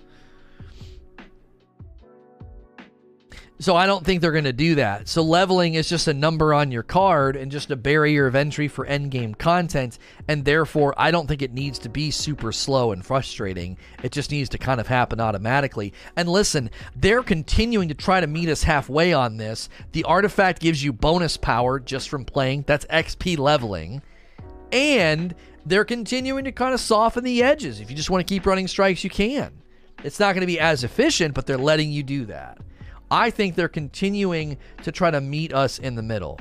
So I don't think they're going to do that. So leveling is just a number on your card and just a barrier of entry for endgame content, and therefore I don't think it needs to be super slow and frustrating. It just needs to kind of happen automatically. And listen, they're continuing to try to meet us halfway on this. The artifact gives you bonus power just from playing. That's XP leveling. And they're continuing to kind of soften the edges. If you just want to keep running strikes, you can. It's not going to be as efficient, but they're letting you do that. I think they're continuing to try to meet us in the middle.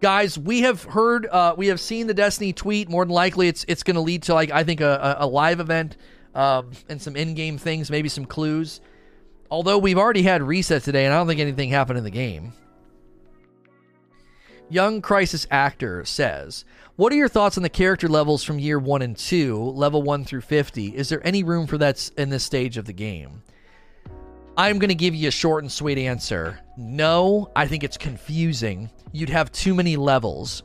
Guys, we have heard, uh, we have seen the Destiny tweet. More than likely, it's it's going to lead to like I think a, a live event um, and some in-game things, maybe some clues. Although we've already had reset today, and I don't think anything happened in the game. Young Crisis Actor says, What are your thoughts on the character levels from year 1 and 2, level 1 through 50? Is there any room for that in this stage of the game? I'm going to give you a short and sweet answer. No, I think it's confusing. You'd have too many levels.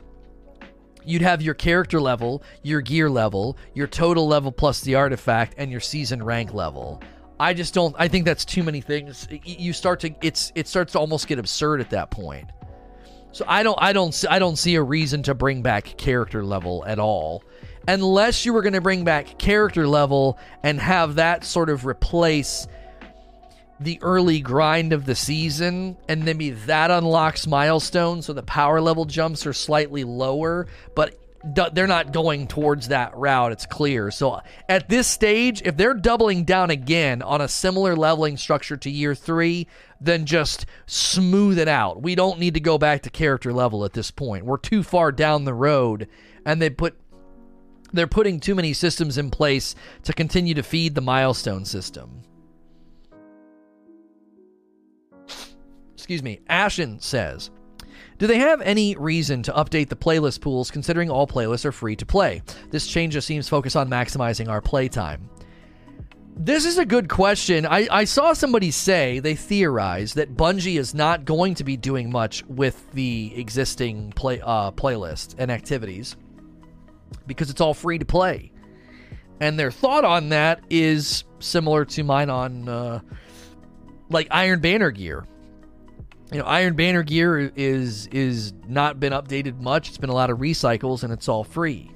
You'd have your character level, your gear level, your total level plus the artifact, and your season rank level. I just don't. I think that's too many things. You start to it's it starts to almost get absurd at that point. So I don't I don't I don't see a reason to bring back character level at all, unless you were going to bring back character level and have that sort of replace the early grind of the season, and maybe that unlocks milestones, so the power level jumps are slightly lower, but they're not going towards that route. It's clear. So at this stage, if they're doubling down again on a similar leveling structure to year three, then just smooth it out. We don't need to go back to character level at this point. We're too far down the road, and they put they're putting too many systems in place to continue to feed the milestone system. Excuse me, Ashen says, Do they have any reason to update the playlist pools considering all playlists are free to play? This change just seems focused on maximizing our playtime. This is a good question. I, I saw somebody say, they theorize, that Bungie is not going to be doing much with the existing play uh, playlist and activities because it's all free to play. And their thought on that is similar to mine on uh, like Iron Banner gear. You know, Iron Banner gear is is not been updated much. It's been a lot of recycles and it's all free.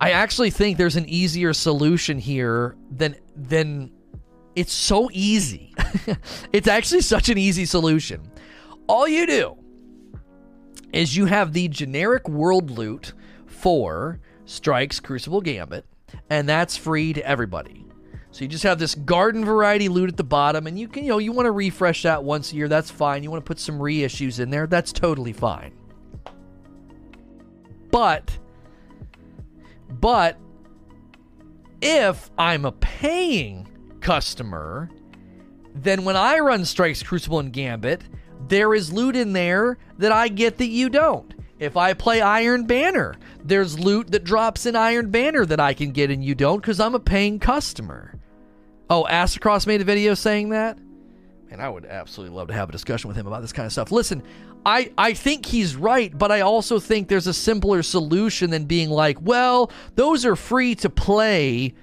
I actually think there's an easier solution here than than it's so easy. it's actually such an easy solution. All you do is you have the generic world loot for Strikes Crucible Gambit, and that's free to everybody. So you just have this garden variety loot at the bottom, and you can, you know, you want to refresh that once a year, that's fine. You want to put some reissues in there, that's totally fine. But but if I'm a paying customer, then when I run Strikes, Crucible, and Gambit, there is loot in there that I get that you don't. If I play Iron Banner, there's loot that drops in Iron Banner that I can get and you don't because I'm a paying customer. Oh, Aztecross made a video saying that? And I would absolutely love to have a discussion with him about this kind of stuff. Listen, I, I think he's right, but I also think there's a simpler solution than being like, well, those are free to play.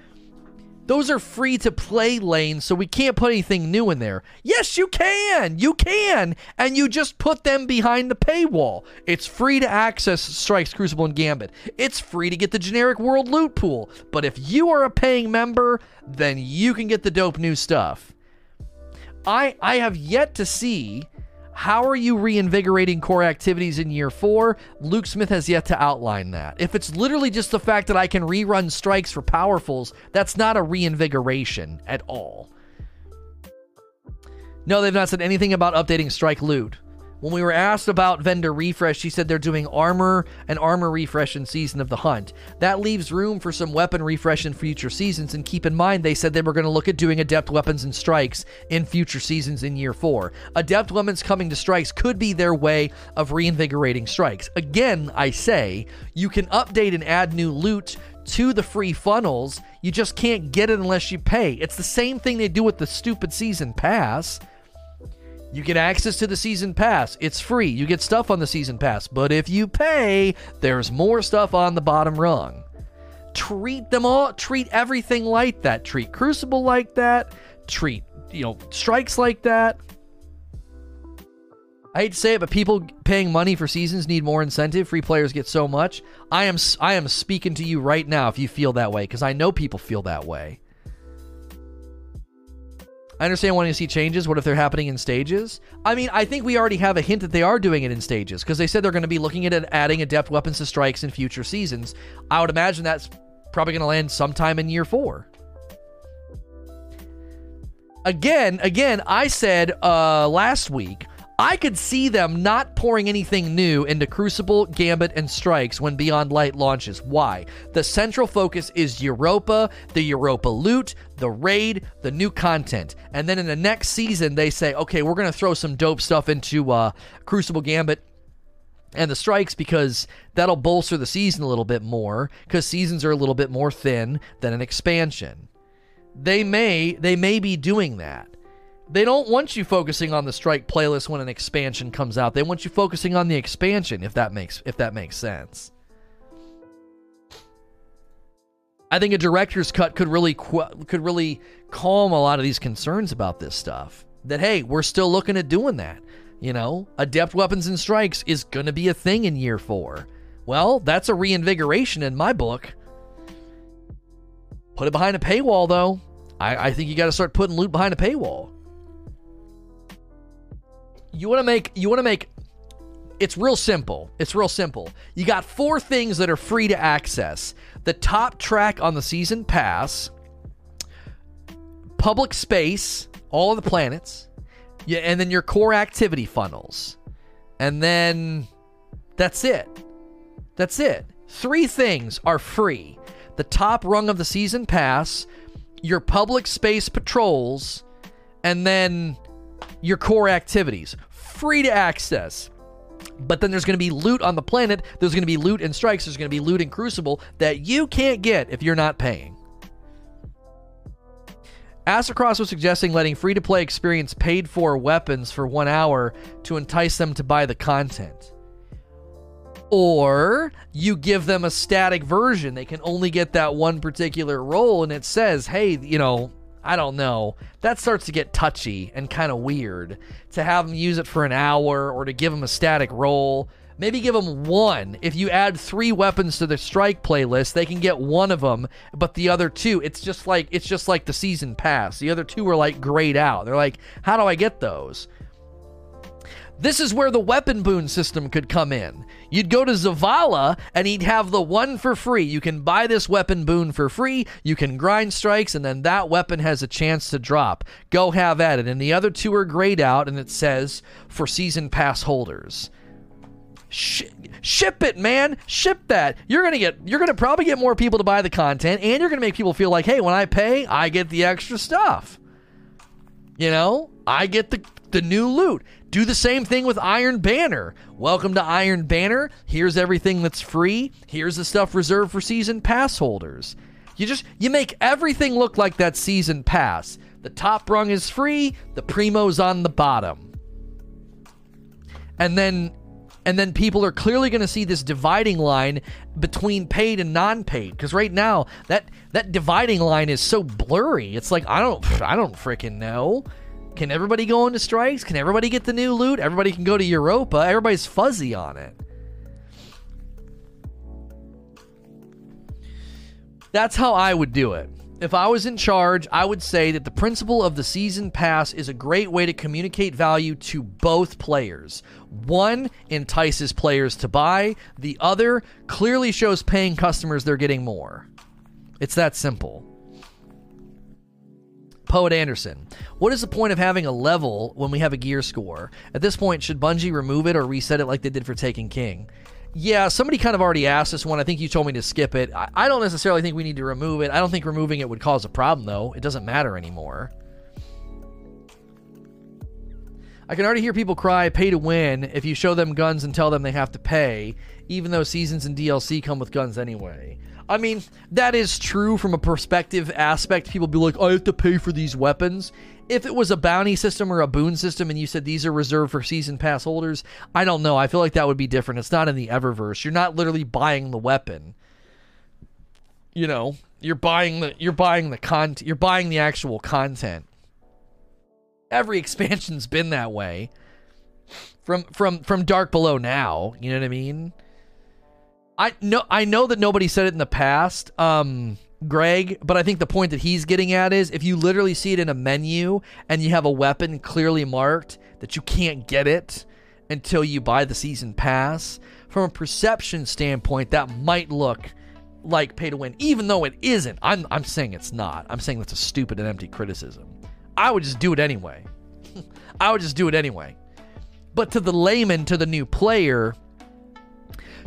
Those are free to play lanes, so we can't put anything new in there. Yes, you can. You can. And you just put them behind the paywall. It's free to access Strikes, Crucible, and Gambit. It's free to get the generic world loot pool. But if you are a paying member, then you can get the dope new stuff. I I have yet to see how are you reinvigorating core activities in year four? Luke Smith has yet to outline that. If it's literally just the fact that I can rerun strikes for powerfuls, that's not a reinvigoration at all. No, they've not said anything about updating strike loot. When we were asked about vendor refresh, she said they're doing armor and armor refresh in Season of the Hunt. That leaves room for some weapon refresh in future seasons, and keep in mind they said they were going to look at doing adept weapons and strikes in future seasons in year four. Adept weapons coming to strikes could be their way of reinvigorating strikes. Again, I say, you can update and add new loot to the free funnels, you just can't get it unless you pay. It's the same thing they do with the stupid season pass. You get access to the season pass. It's free. You get stuff on the season pass. But if you pay, there's more stuff on the bottom rung. Treat them all, treat everything like that. Treat Crucible like that. Treat, you know, strikes like that. I hate to say it, but people paying money for seasons need more incentive. Free players get so much. I am I am speaking to you right now if you feel that way because I know people feel that way. I understand wanting to see changes. What if they're happening in stages? I mean, I think we already have a hint that they are doing it in stages because they said they're going to be looking at adding adept weapons to strikes in future seasons. I would imagine that's probably going to land sometime in year four. Again, again, I said uh, last week I could see them not pouring anything new into Crucible, Gambit, and Strikes when Beyond Light launches. Why? The central focus is Europa, the Europa loot, the raid, the new content. And then in the next season, they say, okay, we're going to throw some dope stuff into uh, Crucible, Gambit, and the strikes because that'll bolster the season a little bit more because seasons are a little bit more thin than an expansion. They may they may be doing that. They don't want you focusing on the strike playlist when an expansion comes out. They want you focusing on the expansion if that makes if that makes sense. I think a director's cut could really could really calm a lot of these concerns about this stuff. That hey, we're still looking at doing that. You know, adept weapons and strikes is going to be a thing in year 4. Well, that's a reinvigoration in my book. Put it behind a paywall though. I, I think you got to start putting loot behind a paywall you want to make you want to make it's real simple. It's real simple. You got four things that are free to access. The top track on the season pass, public space, all of the planets, yeah, and then your core activity funnels. And then that's it. That's it. Three things are free. The top rung of the season pass, your public space patrols, and then your core activities free to access. But then there's going to be loot on the planet. There's going to be loot in strikes. There's going to be loot in Crucible that you can't get if you're not paying. Aztecross was suggesting letting free to play experience paid for weapons for one hour to entice them to buy the content. Or you give them a static version. They can only get that one particular role, and it says, hey, you know, I don't know. That starts to get touchy and kind of weird to have them use it for an hour or to give them a static role. Maybe give them one. If you add three weapons to the strike playlist, they can get one of them, but the other two, it's just like it's just like the season pass. The other two are like grayed out. They're like, how do I get those? This is where the weapon boon system could come in. You'd go to Zavala and he'd have the one for free. You can buy this weapon boon for free. You can grind strikes, and then that weapon has a chance to drop. Go have at it. And the other two are grayed out, and it says for season pass holders. Sh- ship it, man. Ship that. You're gonna get. You're gonna probably get more people to buy the content, and you're gonna make people feel like, hey, when I pay, I get the extra stuff. You know, I get the the new loot. Do the same thing with Iron Banner. Welcome to Iron Banner. Here's everything that's free. Here's the stuff reserved for season pass holders. You just you make everything look like that season pass. The top rung is free, the primo's on the bottom. And then and then people are clearly going to see this dividing line between paid and non-paid because right now that that dividing line is so blurry. It's like I don't I don't freaking know. Can everybody go into strikes? Can everybody get the new loot? Everybody can go to Europa. Everybody's fuzzy on it. That's how I would do it. If I was in charge, I would say that the principle of the season pass is a great way to communicate value to both players. One entices players to buy, the other clearly shows paying customers they're getting more. It's that simple. Poet Anderson. What is the point of having a level when we have a gear score? At this point, should Bungie remove it or reset it like they did for Taken King? Yeah, somebody kind of already asked this one. I think you told me to skip it. I, I don't necessarily think we need to remove it. I don't think removing it would cause a problem, though. It doesn't matter anymore. I can already hear people cry pay to win if you show them guns and tell them they have to pay, even though seasons and DLC come with guns anyway. I mean, that is true from a perspective aspect. People be like, I have to pay for these weapons. If it was a bounty system or a boon system and you said these are reserved for season pass holders, I don't know. I feel like that would be different. It's not in the Eververse. You're not literally buying the weapon. You know, you're buying the you're buying the content. You're buying the actual content. Every expansion's been that way. From from from Dark Below now, you know what I mean? I know I know that nobody said it in the past, um, Greg, but I think the point that he's getting at is if you literally see it in a menu and you have a weapon clearly marked that you can't get it until you buy the season pass, from a perception standpoint, that might look like pay to win, even though it isn't. I'm I'm saying it's not. I'm saying that's a stupid and empty criticism. I would just do it anyway. I would just do it anyway. But to the layman, to the new player,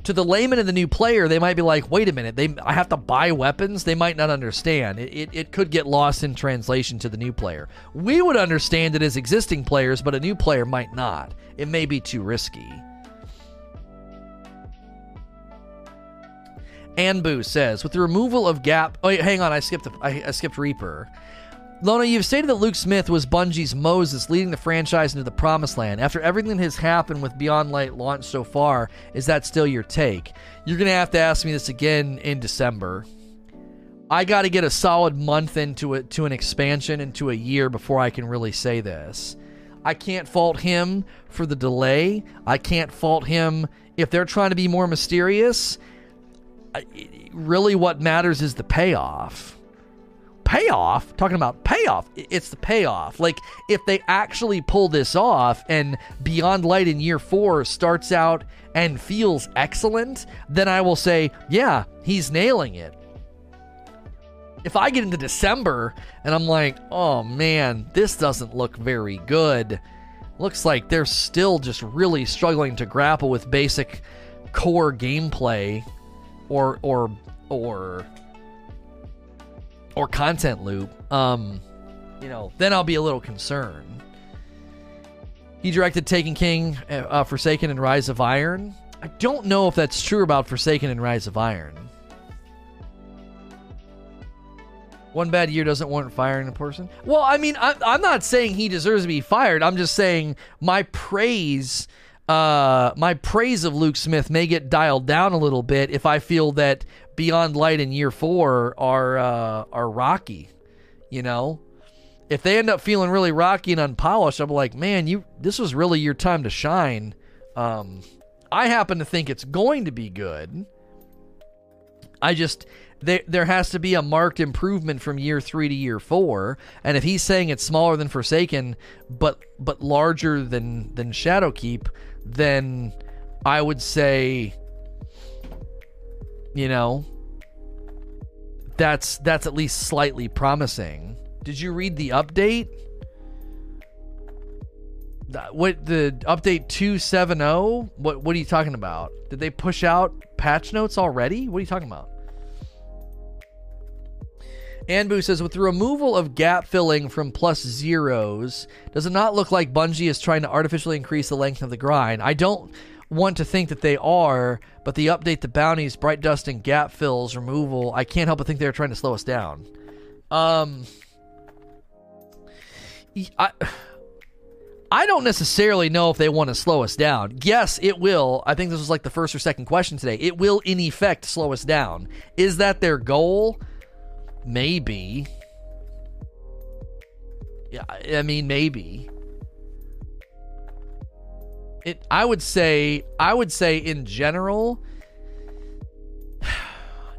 to the layman and the new player, they might be like, wait a minute, they I have to buy weapons? They might not understand. It, it, it could get lost in translation to the new player. We would understand it as existing players, but a new player might not. It may be too risky. Anbu says, with the removal of Gap. Oh, hang on, I skipped. I, I skipped Reaper. Lona, you've stated that Luke Smith was Bungie's Moses leading the franchise into the promised land. After everything that has happened with Beyond Light launch so far, is that still your take? You're going to have to ask me this again in December. I got to get a solid month into it to an expansion into a year before I can really say this. I can't fault him for the delay. I can't fault him if they're trying to be more mysterious. Really, what matters is the payoff payoff, talking about payoff, it's the payoff. Like, if they actually pull this off and Beyond Light in year four starts out and feels excellent, then I will say, yeah, he's nailing it. If I get into December and I'm like, oh man, this doesn't look very good, looks like they're still just really struggling to grapple with basic core gameplay or, or, or or content loop, um, you know, then I'll be a little concerned. He directed Taken King, uh, Forsaken, and Rise of Iron. I don't know if that's true about Forsaken and Rise of Iron. One bad year doesn't warrant firing a person. Well, I mean, I, I'm not saying he deserves to be fired. I'm just saying my praise, uh, my praise of Luke Smith may get dialed down a little bit if I feel that Beyond Light and Year Four are uh, are rocky. You know, if they end up feeling really rocky and unpolished, I'm like, man, you this was really your time to shine. Um, I happen to think it's going to be good. I just there there has to be a marked improvement from year three to year four. And if he's saying it's smaller than Forsaken, but but larger than than Shadowkeep, then I would say, you know, that's that's at least slightly promising. Did you read the update? What the update 270? What what are you talking about? Did they push out patch notes already? What are you talking about? Anbu says, with the removal of gap filling from plus zeros, does it not look like Bungie is trying to artificially increase the length of the grind? I don't want to think that they are, but the update, the bounties, bright dust, and gap fills removal, I can't help but think they're trying to slow us down. Um, I. I don't necessarily know if they want to slow us down. Yes, it will. I think this was like the first or second question today. It will, in effect, slow us down. Is that their goal? Maybe. Yeah, I mean, maybe. It. I would say. I would say in general.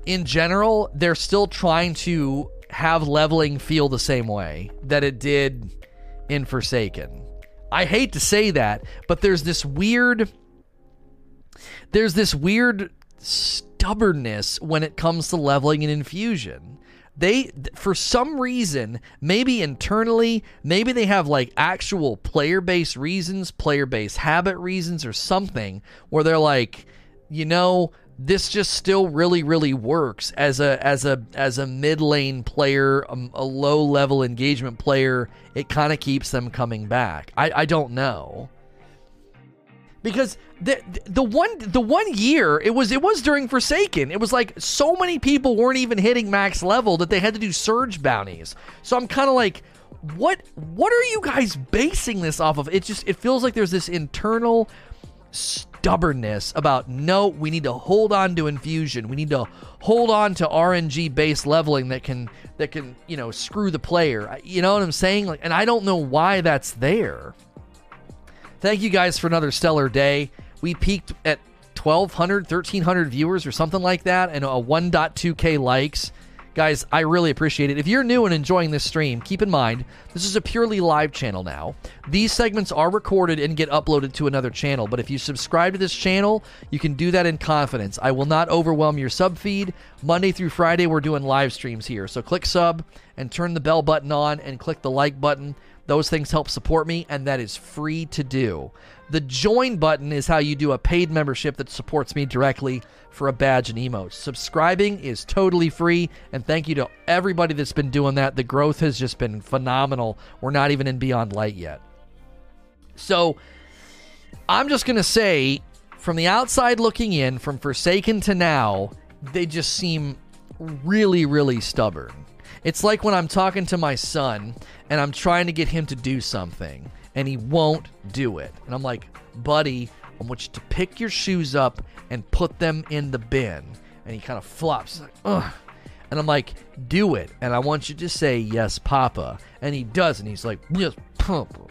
In general, they're still trying to have leveling feel the same way that it did in Forsaken. I hate to say that, but there's this weird. There's this weird stubbornness when it comes to leveling and infusion they for some reason maybe internally maybe they have like actual player based reasons player based habit reasons or something where they're like you know this just still really really works as a as a as a mid lane player a, um, a low level engagement player. It kind of keeps them coming back. I i don't know because the the one the one year it was it was during Forsaken. It was like so many people weren't even hitting max level that they had to do surge bounties. So I'm kind of like, what what are you guys basing this off of? It just it feels like there's this internal stubbornness about no, we need to hold on to infusion. We need to hold on to RNG based leveling that can that can you know screw the player. You know what I'm saying? Like, and I don't know why that's there. Thank you guys for another stellar day. We peaked at 1,200, 1,300 viewers or something like that, and a 1.2K likes. Guys, I really appreciate it. If you're new and enjoying this stream, keep in mind this is a purely live channel now. These segments are recorded and get uploaded to another channel, but if you subscribe to this channel, you can do that in confidence. I will not overwhelm your sub feed. Monday through Friday, we're doing live streams here. So click sub and turn the bell button on and click the like button. Those things help support me, and that is free to do. The join button is how you do a paid membership that supports me directly for a badge and emotes. Subscribing is totally free, and thank you to everybody that's been doing that. The growth has just been phenomenal. We're not even in Beyond Light yet. So, I'm just going to say, from the outside looking in, from Forsaken to now, they just seem really, really stubborn. It's like when I'm talking to my son and I'm trying to get him to do something and he won't do it. And I'm like, buddy, I want you to pick your shoes up and put them in the bin. And he kind of flops. Like, ugh. And I'm like, do it. And I want you to say, yes, Papa. And he does. And he's like, yes, Papa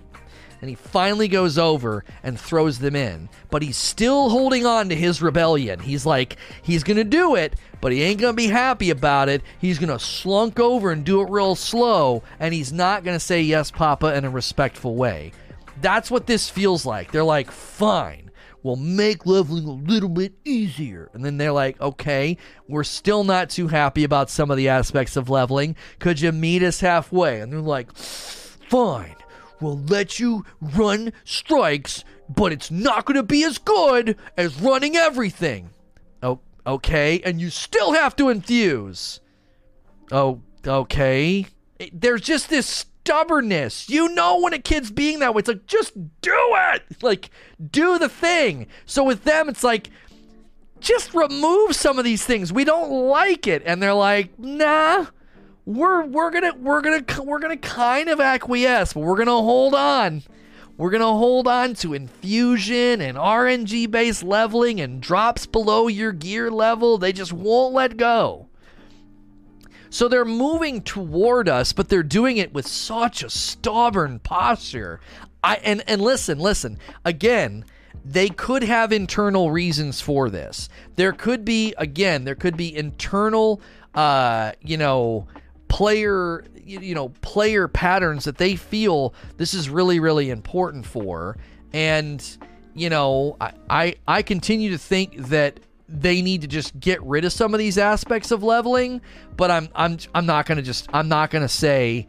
and he finally goes over and throws them in. But he's still holding on to his rebellion. He's like, he's to do it, but he ain't to be happy about it. He's to slunk over and do it real slow, and he's not to say yes, Papa, in a respectful way. That's what this feels like. They're like, fine, we'll make leveling a little bit easier. And then they're like, okay, we're still not too happy about some of the aspects of leveling. Could you meet us halfway? And they're like, fine will let you run strikes, but it's not going to be as good as running everything. Oh, okay, and you still have to infuse. Oh, okay. There's just this stubbornness. You know when a kid's being that way. It's like, just do it. Like, do the thing. So with them, it's like, just remove some of these things. We don't like it. And they're like, nah, we're we're gonna we're gonna we're gonna kind of acquiesce, but we're gonna hold on. We're gonna hold on to infusion and RNG based leveling and drops below your gear level. They just won't let go. So they're moving toward us, but they're doing it with such a stubborn posture. I and and listen, listen. Again, they could have internal reasons for this. There could be again, there could be internal uh, you know, player you know, player patterns that they feel this is really really important for and you know, I, I I continue to think that they need to just get rid of some of these aspects of leveling, but I'm I'm I'm not going to just I'm not going to say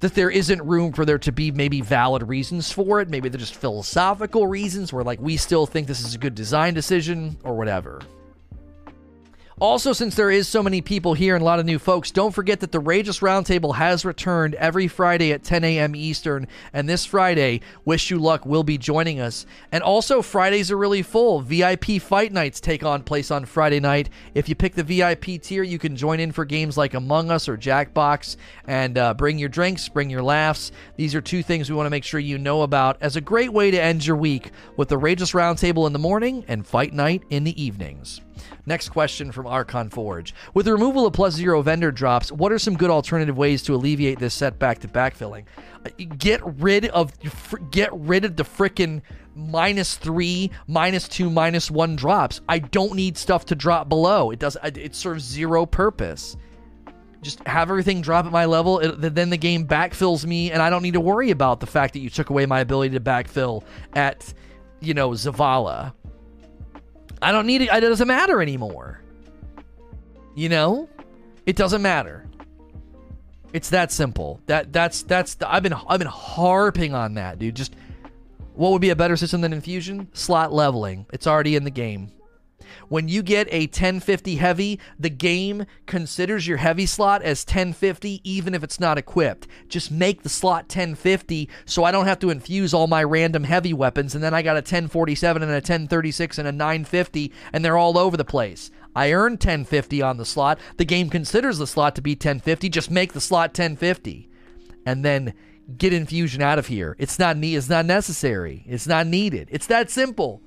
that there isn't room for there to be maybe valid reasons for it. Maybe they're just philosophical reasons where like we still think this is a good design decision or whatever. Also, since there is so many people here and a lot of new folks, don't forget that the Rageous Roundtable has returned every Friday at 10 a.m. Eastern. And this Friday, Wish You Luck will be joining us. And also, Fridays are really full. VIP fight nights take on place on Friday night. If you pick the VIP tier, you can join in for games like Among Us or Jackbox and uh, bring your drinks, bring your laughs. These are two things we want to make sure you know about as a great way to end your week with the Rageous Roundtable in the morning and fight night in the evenings. Next question from Archon Forge. With the removal of plus zero vendor drops, what are some good alternative ways to alleviate this setback to backfilling? Uh, get rid of get rid of the frickin' minus three, minus two, minus one drops. I don't need stuff to drop below. It does. It serves zero purpose. Just have everything drop at my level. It, then the game backfills me, and I don't need to worry about the fact that you took away my ability to backfill at, you know, Zavala. I don't need it. It doesn't matter anymore. You know, it doesn't matter. It's that simple. That that's that's the, I've been I've been harping on that, dude. Just what would be a better system than infusion? Slot leveling. It's already in the game. When you get a 1050 heavy, the game considers your heavy slot as 1050 even if it's not equipped. Just make the slot 1050 so I don't have to infuse all my random heavy weapons and then I got a 1047 and a 1036 and a 950 and they're all over the place. I earned 1050 on the slot. The game considers the slot to be 1050. Just make the slot 1050. And then get infusion out of here. It's not need it's not necessary. It's not needed. It's that simple.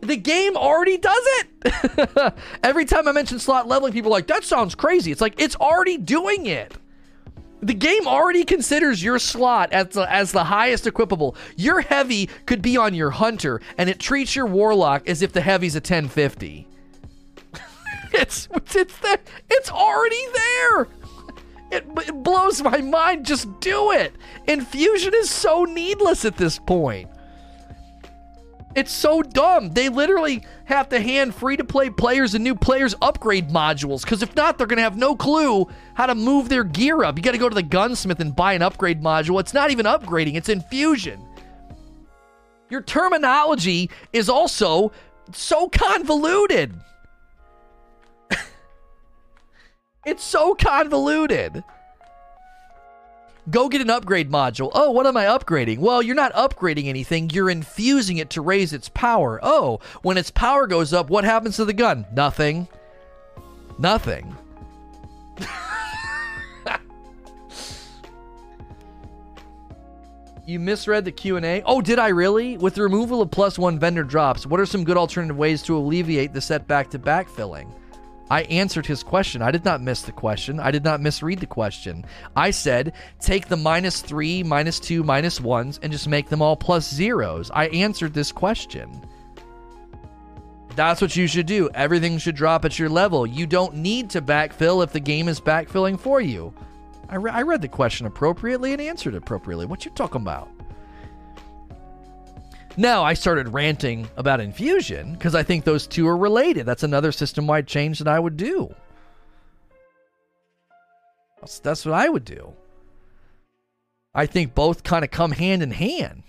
The game already does it. Every time I mention slot leveling, people are like, that sounds crazy. It's like, it's already doing it. The game already considers your slot as the, as the highest equipable. Your heavy could be on your hunter, and it treats your warlock as if the heavy's a 1050. it's it's the, it's already there. It, it blows my mind. Just do it. Infusion is so needless at this point. It's so dumb. They literally have to hand free to play players and new players upgrade modules because if not, they're going to have no clue how to move their gear up. You got to go to the gunsmith and buy an upgrade module. It's not even upgrading, it's infusion. Your terminology is also so convoluted. it's so convoluted. Go get an upgrade module. Oh, what am I upgrading? Well, you're not upgrading anything. You're infusing it to raise its power. Oh, when its power goes up, what happens to the gun? Nothing. Nothing. you misread the Q&A. Oh, did I really? With the removal of plus 1 vendor drops, what are some good alternative ways to alleviate the setback to backfilling? I answered his question. I did not miss the question. I did not misread the question. I said, take the minus three, minus two, minus ones, and just make them all plus zeros. I answered this question. That's what you should do. Everything should drop at your level. You don't need to backfill if the game is backfilling for you. I, re- I read the question appropriately and answered appropriately. What you talking about? Now I started ranting about infusion because I think those two are related. That's another system wide change that I would do. That's, that's what I would do. I think both kind of come hand in hand.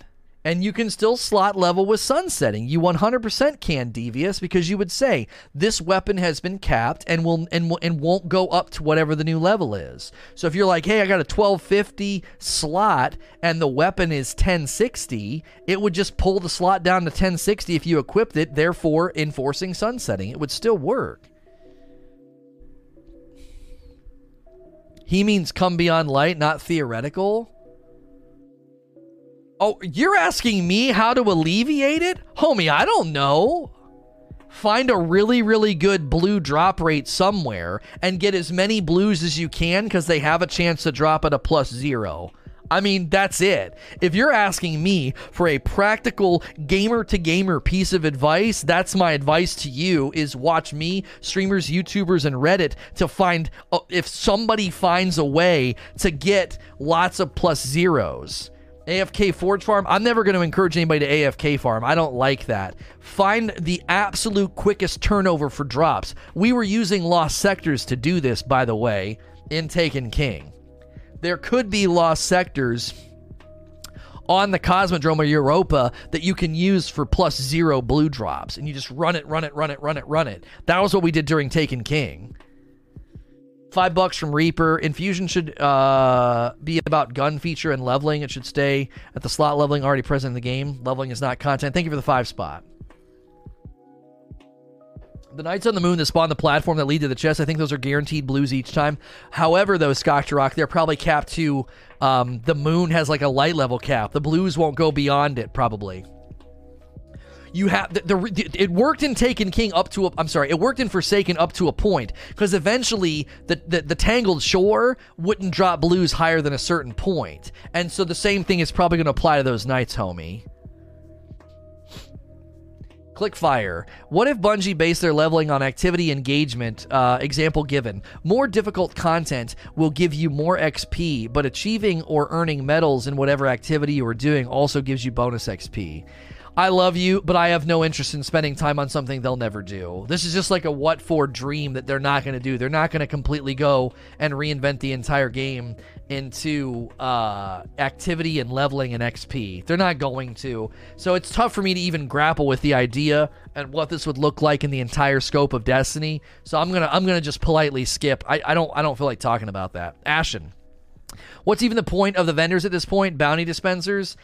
And you can still slot level with sunsetting. You 100% can devious because you would say this weapon has been capped and will and and won't go up to whatever the new level is. So if you're like, "Hey, I got a 1250 slot and the weapon is 1060," it would just pull the slot down to 1060 if you equipped it, therefore enforcing sunsetting. It would still work. He means come beyond light, not theoretical. Oh, you're asking me how to alleviate it? Homie, I don't know. Find a really, really good blue drop rate somewhere and get as many blues as you can because they have a chance to drop at a plus zero. I mean, that's it. If you're asking me for a practical gamer to gamer piece of advice, that's my advice to you is watch me, streamers, YouTubers and Reddit to find uh, if somebody finds a way to get lots of plus zeros. AFK Forge Farm. I'm never going to encourage anybody to AFK farm. I don't like that. Find the absolute quickest turnover for drops. We were using lost sectors to do this, by the way, in Taken King. There could be lost sectors on the Cosmodrome or Europa that you can use for plus zero blue drops, and you just run it, run it, run it, run it, run it. That was what we did during Taken King. Five bucks from Reaper. Infusion should uh, be about gun feature and leveling. It should stay at the slot leveling already present in the game. Leveling is not content. Thank you for the five spot. The Knights on the Moon that spawn the platform that lead to the chest, I think those are guaranteed blues each time. However, though, Rock, they're probably capped to um, the moon has like a light level cap. The blues won't go beyond it, probably you have the, the, it worked in Taken King up to a, I'm sorry, it worked in Forsaken up to a point because eventually the, the the Tangled Shore wouldn't drop blues higher than a certain point, and so the same thing is probably going to apply to those knights, homie. Clickfire. What if Bungie based their leveling on activity engagement? Uh, example given. More difficult content will give you more XP, but achieving or earning medals in whatever activity you are doing also gives you bonus XP. I love you, but I have no interest in spending time on something they'll never do. This is just like a what for dream that they're not going to do. They're not going to completely go and reinvent the entire game into uh, activity and leveling and XP. They're not going to. So it's tough for me to even grapple with the idea and what this would look like in the entire scope of Destiny. So I'm gonna I'm gonna just politely skip. I, I don't I don't feel like talking about that. Ashen. What's even the point of the vendors at this point? Bounty dispensers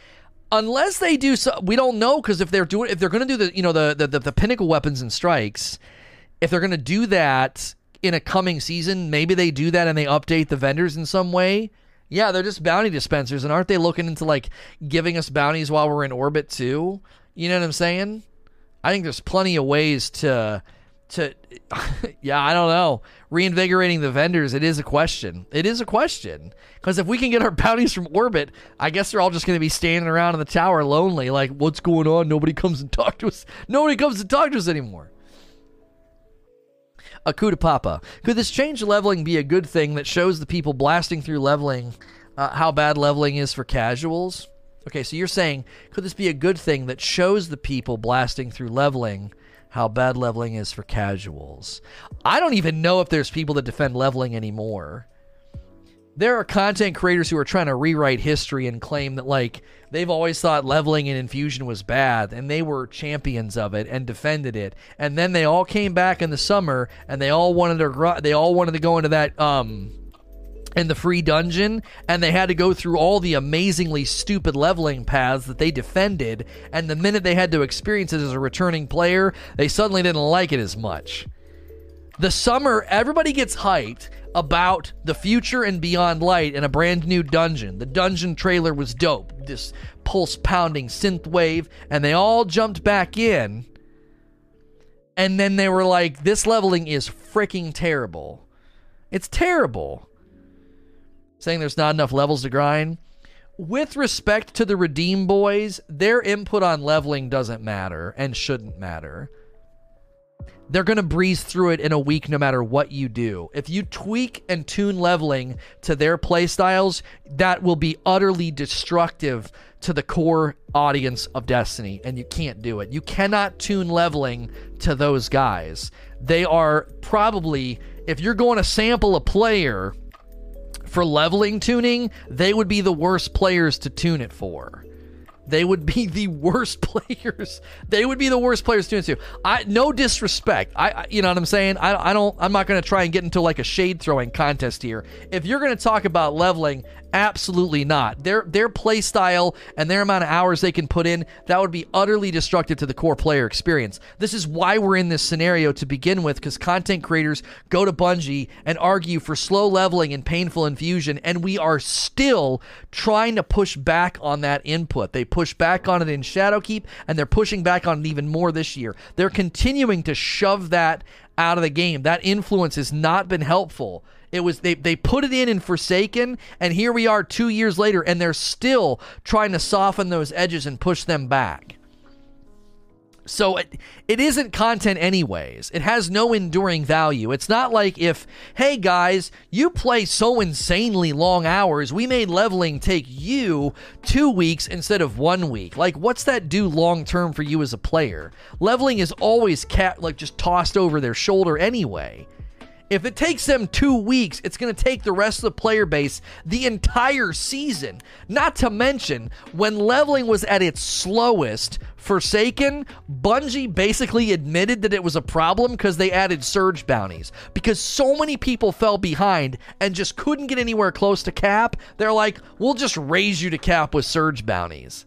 unless they do so we don't know because if they're doing if they're going to do the you know the, the the, the pinnacle weapons and strikes if they're going to do that in a coming season maybe they do that and they update the vendors in some way. Yeah they're just bounty dispensers and aren't they looking into like giving us bounties while we're in orbit too? You know what i'm saying? I think there's plenty of ways to to yeah i don't know. Reinvigorating the vendors it is a question. It is a question. Because if we can get our bounties from orbit i guess they're all just going to be standing around in the tower lonely like what's going on? Nobody comes and talk to us. Nobody comes to talk to us anymore. Akuta Papa. Could this change leveling be a good thing that shows the people blasting through leveling uh, how bad leveling is for casuals? Okay, so you're saying, could this be a good thing that shows the people blasting through leveling how bad leveling is for casuals. I don't even know if there's people that defend leveling anymore. There are content creators who are trying to rewrite history and claim that like they've always thought leveling and infusion was bad and they were champions of it and defended it. And then they all came back in the summer and they all wanted to they all wanted to go into that um in the free dungeon, and they had to go through all the amazingly stupid leveling paths that they defended. And the minute they had to experience it as a returning player, they suddenly didn't like it as much. The summer, everybody gets hyped about the future and beyond light in a brand new dungeon. The dungeon trailer was dope. This pulse pounding synth wave, and they all jumped back in. And then they were like, this leveling is freaking terrible. It's terrible saying there's not enough levels to grind. With respect to the Redeem Boys, their input on leveling doesn't matter and shouldn't matter. They're going to breeze through it in a week no matter what you do. If you tweak and tune leveling to their playstyles, that will be utterly destructive to the core audience of Destiny, and you can't do it. You cannot tune leveling to those guys. They are probably, if you're going to sample a player for leveling tuning, they would be the worst players to tune it for. They would be the worst players. They would be the worst players to into. I no disrespect. I, I you know what I'm saying. I, I don't. I'm not going to try and get into like a shade throwing contest here. If you're going to talk about leveling, absolutely not. Their their play style and their amount of hours they can put in that would be utterly destructive to the core player experience. This is why we're in this scenario to begin with, because content creators go to Bungie and argue for slow leveling and painful infusion, and we are still trying to push back on that input. They push back on it in Shadowkeep, and they're pushing back on it even more this year. They're continuing to shove that out of the game. That influence has not been helpful. It was they they put it in in Forsaken, and here we are two years later, and they're still trying to soften those edges and push them back. So it, it isn't content anyways. It has no enduring value. It's not like if, hey guys, you play so insanely long hours, we made leveling take you 2 weeks instead of 1 week. Like what's that do long term for you as a player? Leveling is always cat like just tossed over their shoulder anyway. If it takes them two weeks, it's going to take the rest of the player base the entire season. Not to mention, when leveling was at its slowest, Forsaken, Bungie basically admitted that it was a problem because they added surge bounties. Because so many people fell behind and just couldn't get anywhere close to cap, they're like, we'll just raise you to cap with surge bounties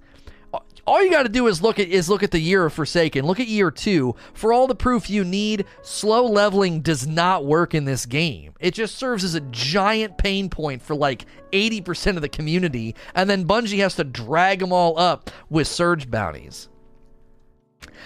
all you got to do is look at is look at the year of Forsaken. Look at year two. For all the proof you need, slow leveling does not work in this game. It just serves as a giant pain point for like 80% of the community, and then Bungie has to drag them all up with surge bounties.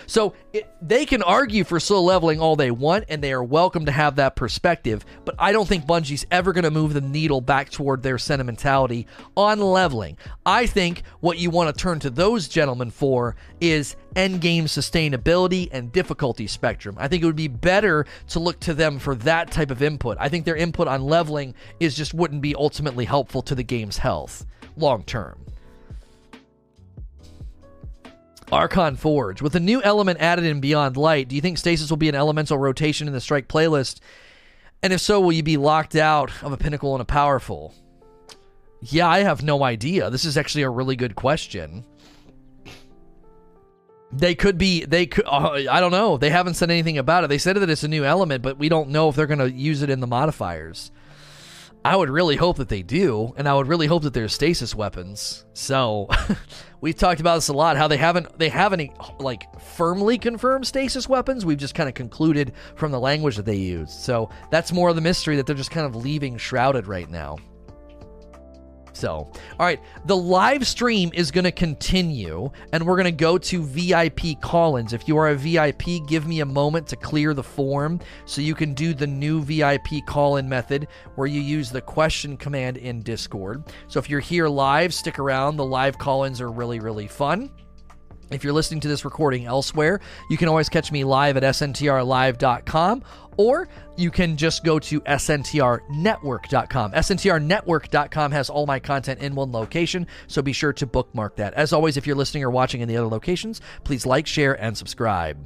So it, they can argue for slow leveling all they want, and they are welcome to have that perspective. But I don't think Bungie's ever going to move the needle back toward their sentimentality on leveling. I think what you want to turn to those gentlemen for is endgame sustainability and difficulty spectrum. I think it would be better to look to them for that type of input. I think their input on leveling is just wouldn't be ultimately helpful to the game's health long term. Archon Forge. With a new element added in Beyond Light, do you think Stasis will be an elemental rotation in the Strike playlist? And if so, will you be locked out of a Pinnacle and a Powerful? Yeah, I have no idea. This is actually a really good question. They could be, they could, uh, I don't know. They haven't said anything about it. They said that it's a new element, but we don't know if they're going to use it in the modifiers. I would really hope that they do, and I would really hope that there's stasis weapons. So, we've talked about this a lot. How they haven't they haven't like firmly confirmed stasis weapons. We've just kind of concluded from the language that they use. So that's more of the mystery that they're just kind of leaving shrouded right now. So, all right, the live stream is going to continue, and we're going to go to VIP call ins. If you are a VIP, give me a moment to clear the form so you can do the new VIP call in method where you use the question command in Discord. So, if you're here live, stick around. The live call ins are really, really fun. If you're listening to this recording elsewhere, you can always catch me live at sntrlive.com or you can just go to sntrnetwork.com. sntrnetwork.com has all my content in one location, so be sure to bookmark that. As always, if you're listening or watching in the other locations, please like, share, and subscribe.